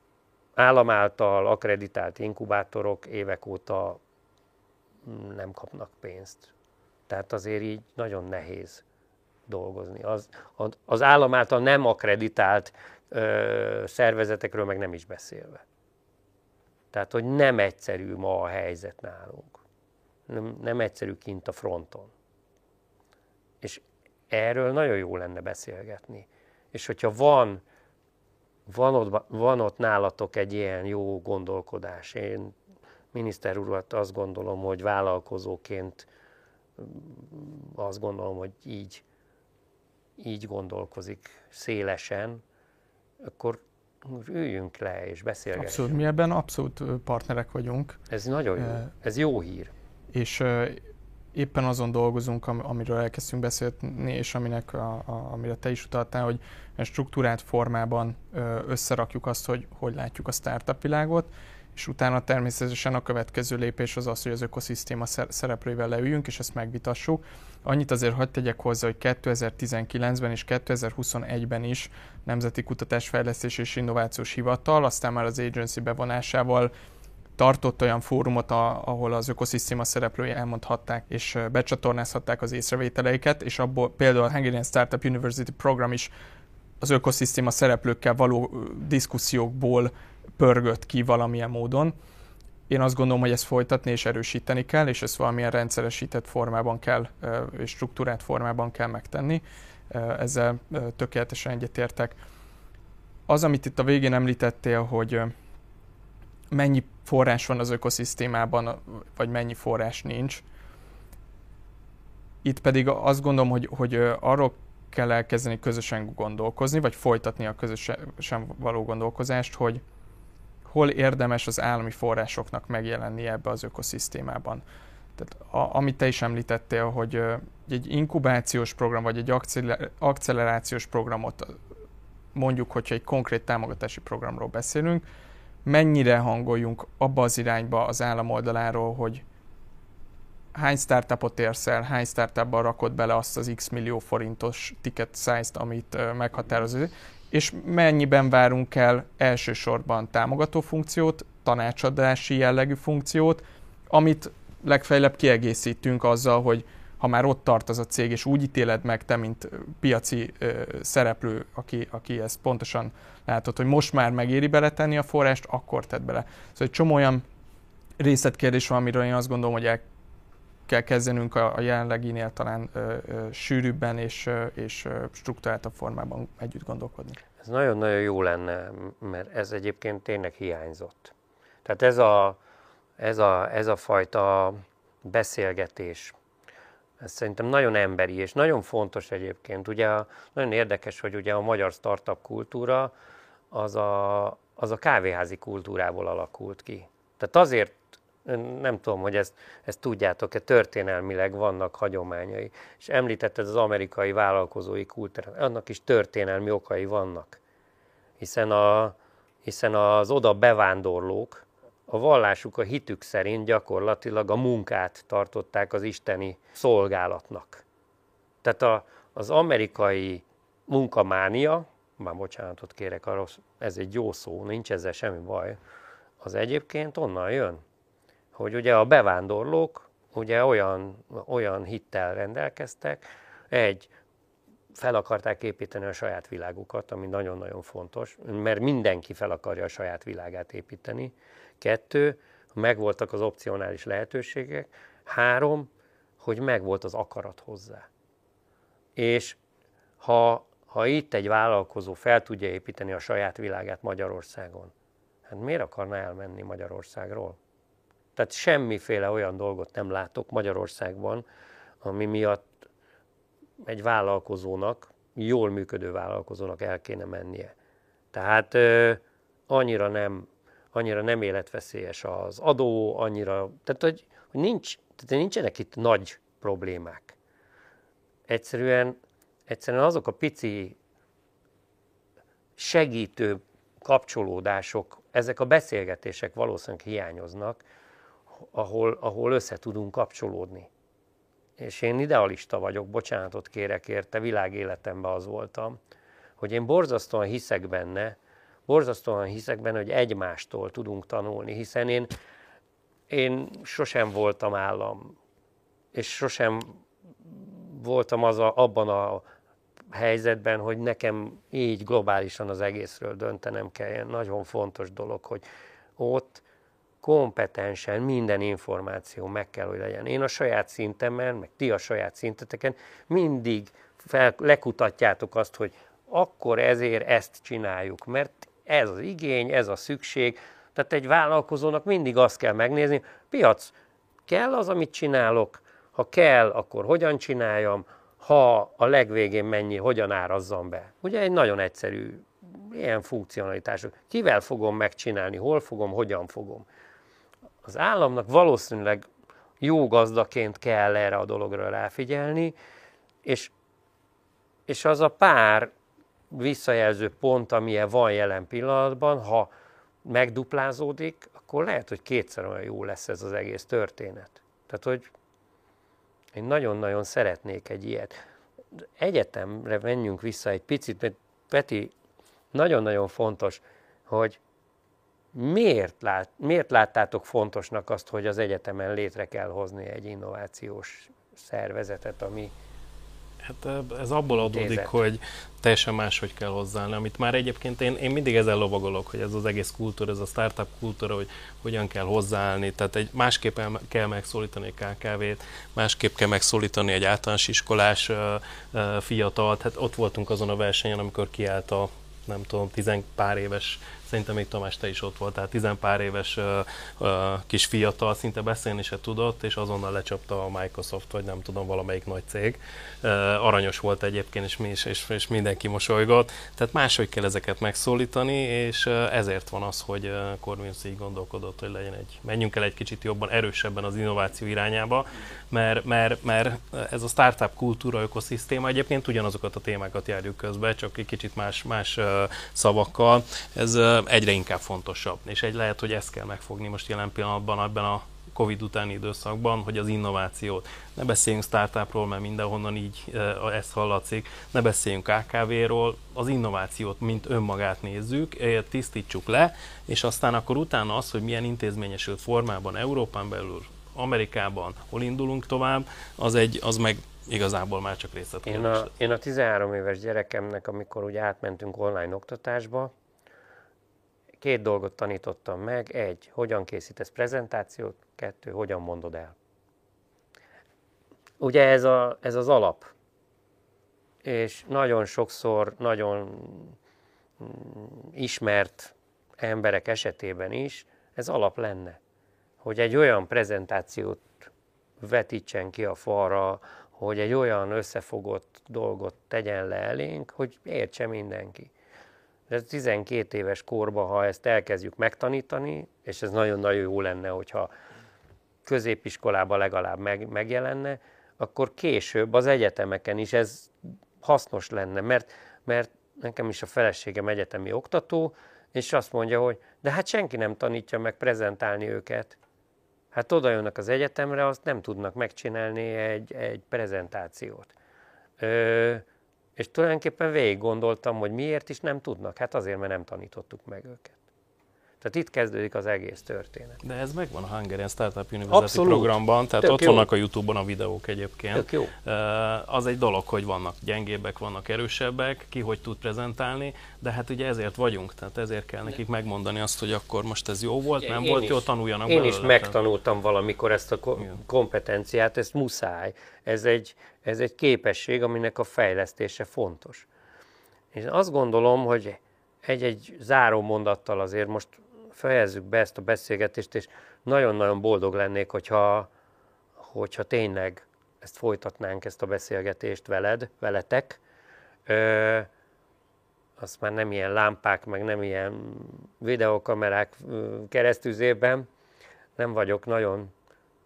állam által akreditált inkubátorok évek óta nem kapnak pénzt. Tehát azért így nagyon nehéz dolgozni. Az, az állam által nem akreditált ö, szervezetekről meg nem is beszélve. Tehát, hogy nem egyszerű ma a helyzet nálunk. Nem, nem egyszerű kint a fronton. És erről nagyon jó lenne beszélgetni. És hogyha van, van, ott, van ott nálatok egy ilyen jó gondolkodás, én miniszter urat azt gondolom, hogy vállalkozóként azt gondolom, hogy így, így gondolkozik szélesen, akkor üljünk le és beszélgessünk. Abszolút, mi ebben abszolút partnerek vagyunk. Ez nagyon jó, ez jó hír. És éppen azon dolgozunk, amiről elkezdtünk beszélni, és aminek a, a, amire te is utaltál, hogy struktúrát formában összerakjuk azt, hogy hogy látjuk a startup világot, és utána természetesen a következő lépés az az, hogy az ökoszisztéma szereplőivel leüljünk, és ezt megvitassuk. Annyit azért hagyd tegyek hozzá, hogy 2019-ben és 2021-ben is Nemzeti Kutatásfejlesztés és Innovációs Hivatal, aztán már az agency bevonásával tartott olyan fórumot, ahol az ökoszisztéma szereplői elmondhatták és becsatornázhatták az észrevételeiket, és abból például a Hungarian Startup University program is az ökoszisztéma szereplőkkel való diszkusziókból pörgött ki valamilyen módon. Én azt gondolom, hogy ezt folytatni és erősíteni kell, és ezt valamilyen rendszeresített formában kell, és struktúrát formában kell megtenni. Ezzel tökéletesen egyetértek. Az, amit itt a végén említettél, hogy mennyi forrás van az ökoszisztémában, vagy mennyi forrás nincs. Itt pedig azt gondolom, hogy, hogy arról kell elkezdeni közösen gondolkozni, vagy folytatni a közösen való gondolkozást, hogy hol érdemes az állami forrásoknak megjelenni ebbe az ökoszisztémában. Tehát a, amit te is említettél, hogy egy inkubációs program, vagy egy accelerációs programot, mondjuk, hogyha egy konkrét támogatási programról beszélünk, mennyire hangoljunk abba az irányba az állam oldaláról, hogy hány startupot érsz el, hány startupban rakod bele azt az x millió forintos ticket size-t, amit meghatároz, és mennyiben várunk el elsősorban támogató funkciót, tanácsadási jellegű funkciót, amit legfeljebb kiegészítünk azzal, hogy ha már ott tart az a cég, és úgy ítéled meg te, mint piaci ö, szereplő, aki, aki ezt pontosan látod, hogy most már megéri beletenni a forrást, akkor tedd bele. Szóval egy csomó olyan részletkérdés van, amiről én azt gondolom, hogy el kell kezdenünk a, a jelenleginél talán ö, ö, sűrűbben és, ö, és struktúráltabb formában együtt gondolkodni. Ez nagyon-nagyon jó lenne, mert ez egyébként tényleg hiányzott. Tehát ez a, ez a, ez a fajta beszélgetés, ez szerintem nagyon emberi, és nagyon fontos egyébként. Ugye nagyon érdekes, hogy ugye a magyar startup kultúra az a, az a kávéházi kultúrából alakult ki. Tehát azért nem tudom, hogy ezt, ezt tudjátok-e, történelmileg vannak hagyományai. És említetted az amerikai vállalkozói kultúrát, annak is történelmi okai vannak. Hiszen, a, hiszen az oda bevándorlók, a vallásuk, a hitük szerint gyakorlatilag a munkát tartották az isteni szolgálatnak. Tehát a, az amerikai munkamánia, már bocsánatot kérek, arról, ez egy jó szó, nincs ezzel semmi baj, az egyébként onnan jön, hogy ugye a bevándorlók ugye olyan, olyan hittel rendelkeztek, egy, fel akarták építeni a saját világukat, ami nagyon-nagyon fontos, mert mindenki fel akarja a saját világát építeni, Kettő, megvoltak az opcionális lehetőségek. Három, hogy megvolt az akarat hozzá. És ha, ha itt egy vállalkozó fel tudja építeni a saját világát Magyarországon, hát miért akarna elmenni Magyarországról? Tehát semmiféle olyan dolgot nem látok Magyarországban, ami miatt egy vállalkozónak, jól működő vállalkozónak el kéne mennie. Tehát ö, annyira nem, annyira nem életveszélyes az adó, annyira, tehát hogy, hogy nincs, tehát nincsenek itt nagy problémák. Egyszerűen, egyszerűen azok a pici segítő kapcsolódások, ezek a beszélgetések valószínűleg hiányoznak, ahol, ahol össze tudunk kapcsolódni. És én idealista vagyok, bocsánatot kérek érte, világéletemben az voltam, hogy én borzasztóan hiszek benne, borzasztóan hiszek benne, hogy egymástól tudunk tanulni, hiszen én, én sosem voltam állam, és sosem voltam az a, abban a helyzetben, hogy nekem így globálisan az egészről döntenem kell. Nagyon fontos dolog, hogy ott kompetensen minden információ meg kell, hogy legyen. Én a saját szintemen, meg ti a saját szinteteken mindig fel, lekutatjátok azt, hogy akkor ezért ezt csináljuk, mert ez az igény, ez a szükség. Tehát egy vállalkozónak mindig azt kell megnézni, piac, kell az, amit csinálok, ha kell, akkor hogyan csináljam, ha a legvégén mennyi, hogyan árazzam be. Ugye egy nagyon egyszerű ilyen funkcionalitások. Kivel fogom megcsinálni, hol fogom, hogyan fogom. Az államnak valószínűleg jó gazdaként kell erre a dologra ráfigyelni, és, és az a pár visszajelző pont, amilyen van jelen pillanatban, ha megduplázódik, akkor lehet, hogy kétszer olyan jó lesz ez az egész történet. Tehát, hogy én nagyon-nagyon szeretnék egy ilyet. Egyetemre menjünk vissza egy picit, mert Peti, nagyon-nagyon fontos, hogy miért, lát, miért láttátok fontosnak azt, hogy az egyetemen létre kell hozni egy innovációs szervezetet, ami Hát ez abból adódik, Nézet. hogy teljesen máshogy kell hozzáállni, amit már egyébként én, én mindig ezzel lovagolok, hogy ez az egész kultúra, ez a startup kultúra, hogy hogyan kell hozzáállni, tehát egy másképp kell megszólítani egy KKV-t, másképp kell megszólítani egy általános iskolás uh, uh, fiatalt, hát ott voltunk azon a versenyen, amikor kiállt a nem tudom, tizen pár éves szerintem még Tamás te is ott volt, tehát tizenpár éves uh, uh, kis fiatal, szinte beszélni se tudott, és azonnal lecsapta a Microsoft, vagy nem tudom, valamelyik nagy cég. Uh, aranyos volt egyébként, és, mi is, és, és mindenki mosolygott. Tehát máshogy kell ezeket megszólítani, és ezért van az, hogy Corvinus így gondolkodott, hogy legyen egy, menjünk el egy kicsit jobban, erősebben az innováció irányába, mert, mert, mert ez a startup kultúra, ökoszisztéma egyébként ugyanazokat a témákat járjuk közbe, csak egy kicsit más, más szavakkal. Ez egyre inkább fontosabb. És egy lehet, hogy ezt kell megfogni most jelen pillanatban ebben a Covid utáni időszakban, hogy az innovációt. Ne beszéljünk startupról, mert mindenhonnan így ezt hallatszik, ne beszéljünk AKV-ról, az innovációt, mint önmagát nézzük, tisztítsuk le, és aztán akkor utána az, hogy milyen intézményesült formában Európán belül, Amerikában, hol indulunk tovább, az, egy, az meg igazából már csak részlet. Én a, én a 13 éves gyerekemnek, amikor ugye átmentünk online oktatásba, Két dolgot tanítottam meg. Egy, hogyan készítesz prezentációt. Kettő, hogyan mondod el. Ugye ez, a, ez az alap. És nagyon sokszor, nagyon mm, ismert emberek esetében is ez alap lenne, hogy egy olyan prezentációt vetítsen ki a falra, hogy egy olyan összefogott dolgot tegyen le elénk, hogy értse mindenki. De 12 éves korban, ha ezt elkezdjük megtanítani, és ez nagyon-nagyon jó lenne, hogyha középiskolában legalább meg, megjelenne, akkor később az egyetemeken is ez hasznos lenne, mert, mert nekem is a feleségem egyetemi oktató, és azt mondja, hogy de hát senki nem tanítja meg prezentálni őket. Hát oda jönnek az egyetemre, azt nem tudnak megcsinálni egy, egy prezentációt. Ö, és tulajdonképpen végig gondoltam, hogy miért is nem tudnak. Hát azért, mert nem tanítottuk meg őket. Tehát itt kezdődik az egész történet. De ez megvan a Hungarian Startup University Abszolút. programban, tehát Tök ott jó. vannak a Youtube-on a videók egyébként. Tök jó. Az egy dolog, hogy vannak gyengébbek, vannak erősebbek, ki hogy tud prezentálni, de hát ugye ezért vagyunk, tehát ezért kell nekik megmondani azt, hogy akkor most ez jó volt, nem én volt is, jó, tanuljanak Én belőle. is megtanultam valamikor ezt a kompetenciát, ezt muszáj. Ez egy, ez egy képesség, aminek a fejlesztése fontos. És azt gondolom, hogy egy-egy záró mondattal azért most fejezzük be ezt a beszélgetést, és nagyon-nagyon boldog lennék, hogyha, hogyha tényleg ezt folytatnánk, ezt a beszélgetést veled, veletek. Ö, azt már nem ilyen lámpák, meg nem ilyen videokamerák keresztüzében, nem vagyok nagyon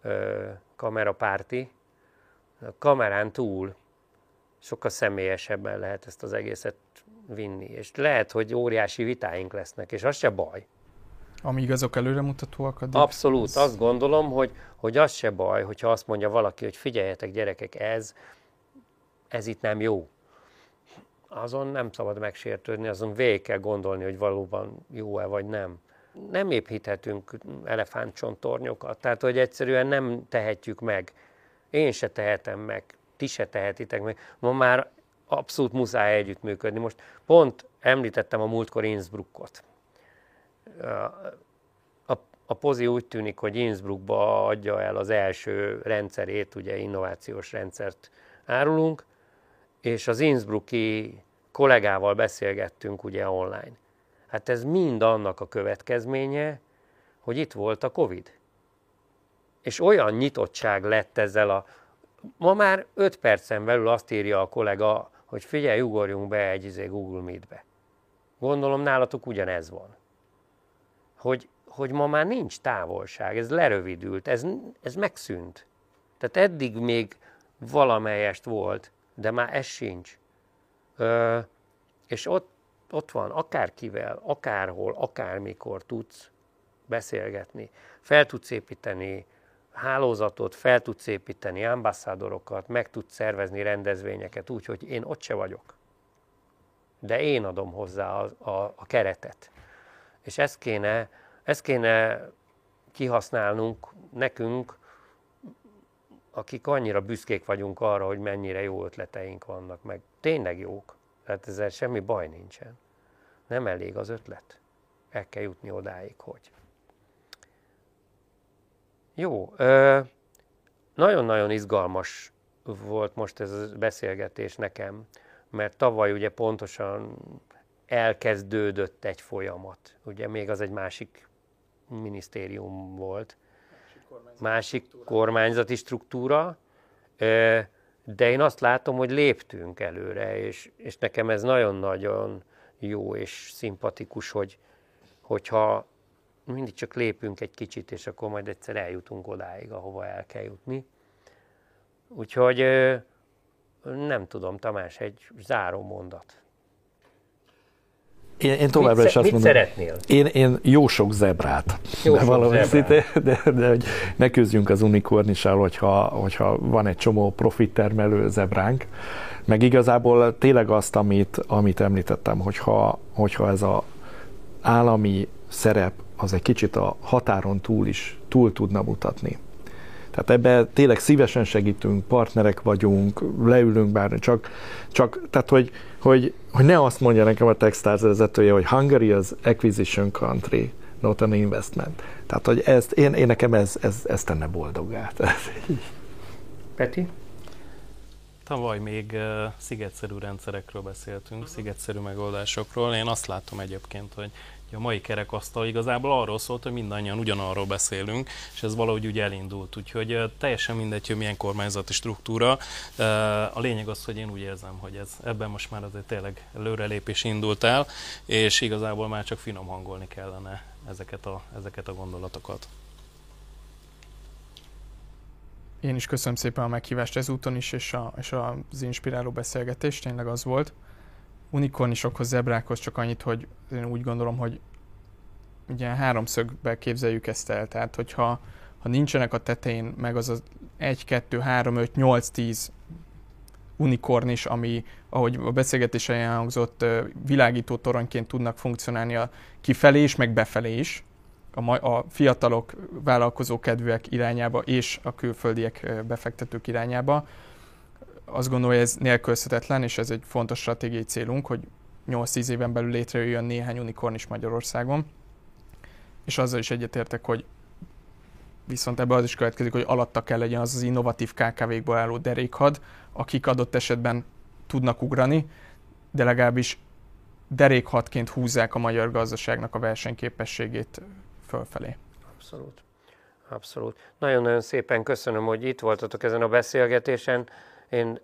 ö, kamerapárti. A kamerán túl sokkal személyesebben lehet ezt az egészet vinni. És lehet, hogy óriási vitáink lesznek, és az se baj. Amíg azok előremutatóak, addig... Abszolút, ez... azt gondolom, hogy, hogy az se baj, hogyha azt mondja valaki, hogy figyeljetek gyerekek, ez, ez itt nem jó. Azon nem szabad megsértődni, azon végig kell gondolni, hogy valóban jó-e vagy nem. Nem építhetünk elefántcsontornyokat, tehát hogy egyszerűen nem tehetjük meg. Én se tehetem meg, ti se tehetitek meg. Ma már abszolút muszáj együttműködni. Most pont említettem a múltkor Innsbruckot. A, Pozi úgy tűnik, hogy Innsbruckba adja el az első rendszerét, ugye innovációs rendszert árulunk, és az Innsbrucki kollégával beszélgettünk ugye online. Hát ez mind annak a következménye, hogy itt volt a Covid. És olyan nyitottság lett ezzel a... Ma már 5 percen belül azt írja a kollega, hogy figyelj, ugorjunk be egy izé Google Meet-be. Gondolom nálatok ugyanez van. Hogy, hogy ma már nincs távolság, ez lerövidült, ez, ez megszűnt. Tehát eddig még valamelyest volt, de már ez sincs. Ö, és ott, ott van, akárkivel, akárhol, akármikor tudsz beszélgetni. Fel tudsz építeni hálózatot, fel tudsz építeni ambasszádorokat, meg tudsz szervezni rendezvényeket úgy, hogy én ott se vagyok. De én adom hozzá a, a, a keretet. És ezt kéne, ezt kéne kihasználnunk nekünk, akik annyira büszkék vagyunk arra, hogy mennyire jó ötleteink vannak, meg tényleg jók. Tehát ezzel semmi baj nincsen. Nem elég az ötlet. El kell jutni odáig, hogy. Jó, nagyon-nagyon izgalmas volt most ez a beszélgetés nekem, mert tavaly ugye pontosan elkezdődött egy folyamat. Ugye még az egy másik minisztérium volt, másik kormányzati, másik struktúra. kormányzati struktúra, de én azt látom, hogy léptünk előre, és, és nekem ez nagyon-nagyon jó és szimpatikus, hogy, hogyha mindig csak lépünk egy kicsit, és akkor majd egyszer eljutunk odáig, ahova el kell jutni. Úgyhogy nem tudom, Tamás, egy záró mondat. Én, én továbbra mit, is azt mit mondom. szeretnél? Én, én jó sok zebrát. Jó de sok zebrát. Szinte, de, de, hogy ne küzdjünk az unikornissal, hogyha, hogyha van egy csomó profit termelő zebránk. Meg igazából tényleg azt, amit, amit említettem, hogyha, hogyha ez a állami szerep az egy kicsit a határon túl is túl tudna mutatni. Tehát ebben tényleg szívesen segítünk, partnerek vagyunk, leülünk bár, csak, csak tehát, hogy, hogy, hogy ne azt mondja nekem a Techstars vezetője, hogy Hungary az acquisition country, not an investment. Tehát, hogy ezt, én, én nekem ez, ez, ez tenne boldoggá. Peti? Tavaly még uh, szigetszerű rendszerekről beszéltünk, szigetszerű megoldásokról. Én azt látom egyébként, hogy a mai kerekasztal igazából arról szólt, hogy mindannyian ugyanarról beszélünk, és ez valahogy úgy elindult. Úgyhogy teljesen mindegy, hogy milyen kormányzati struktúra. A lényeg az, hogy én úgy érzem, hogy ez ebben most már azért tényleg előrelépés indult el, és igazából már csak finom hangolni kellene ezeket a, ezeket a gondolatokat. Én is köszönöm szépen a meghívást ezúton is, és, a, és az inspiráló beszélgetés tényleg az volt. Unikornisokhoz, zebrákhoz csak annyit, hogy én úgy gondolom, hogy ugye háromszögbe képzeljük ezt el, tehát hogyha ha nincsenek a tetején meg az az 1, 2, 3, 5, 8, 10 unikornis, ami, ahogy a beszélgetés elhangzott, világító toronyként tudnak funkcionálni a kifelé is, meg befelé is, a, a fiatalok, vállalkozókedvűek irányába és a külföldiek befektetők irányába. Azt gondolom, hogy ez nélkülözhetetlen, és ez egy fontos stratégiai célunk, hogy 8-10 éven belül létrejöjjön néhány unikorn is Magyarországon. És azzal is egyetértek, hogy viszont ebből az is következik, hogy alatta kell legyen az az innovatív KKV-kból álló derékhad, akik adott esetben tudnak ugrani, de legalábbis derékhatként húzzák a magyar gazdaságnak a versenyképességét fölfelé. Abszolút. Abszolút. Nagyon-nagyon szépen köszönöm, hogy itt voltatok ezen a beszélgetésen. Én,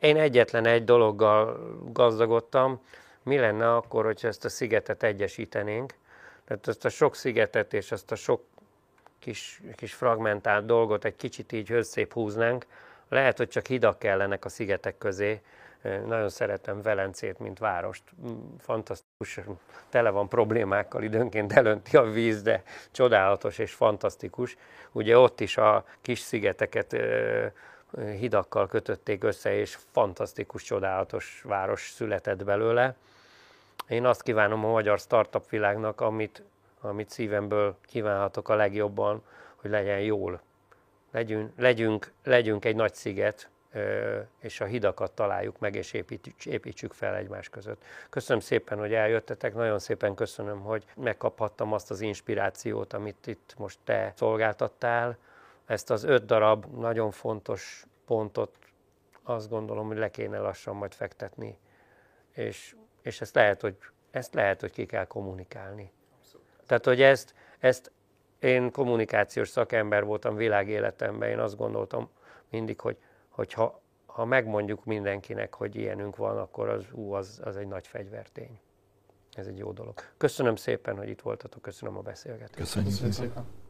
én egyetlen egy dologgal gazdagodtam. Mi lenne akkor, hogyha ezt a szigetet egyesítenénk? Tehát ezt a sok szigetet és ezt a sok kis, kis fragmentált dolgot egy kicsit így összép húznánk. Lehet, hogy csak hidak kellenek a szigetek közé. Nagyon szeretem Velencét, mint várost. Fantasztikus, tele van problémákkal, időnként elönti a víz, de csodálatos és fantasztikus. Ugye ott is a kis szigeteket hidakkal kötötték össze, és fantasztikus, csodálatos város született belőle. Én azt kívánom a magyar startup világnak, amit amit szívemből kívánhatok a legjobban, hogy legyen jól. Legyünk, legyünk, legyünk egy nagy sziget, és a hidakat találjuk meg, és építsük, építsük fel egymás között. Köszönöm szépen, hogy eljöttetek, nagyon szépen köszönöm, hogy megkaphattam azt az inspirációt, amit itt most te szolgáltattál. Ezt az öt darab nagyon fontos pontot azt gondolom, hogy le kéne lassan majd fektetni, és, és ezt, lehet, hogy, ezt lehet, hogy ki kell kommunikálni. Tehát, hogy ezt, ezt én kommunikációs szakember voltam világéletemben, én azt gondoltam mindig, hogy, hogy ha, ha megmondjuk mindenkinek, hogy ilyenünk van, akkor az, ú, az, az egy nagy fegyvertény. Ez egy jó dolog. Köszönöm szépen, hogy itt voltatok, köszönöm a beszélgetést. Köszönjük, köszönjük szépen.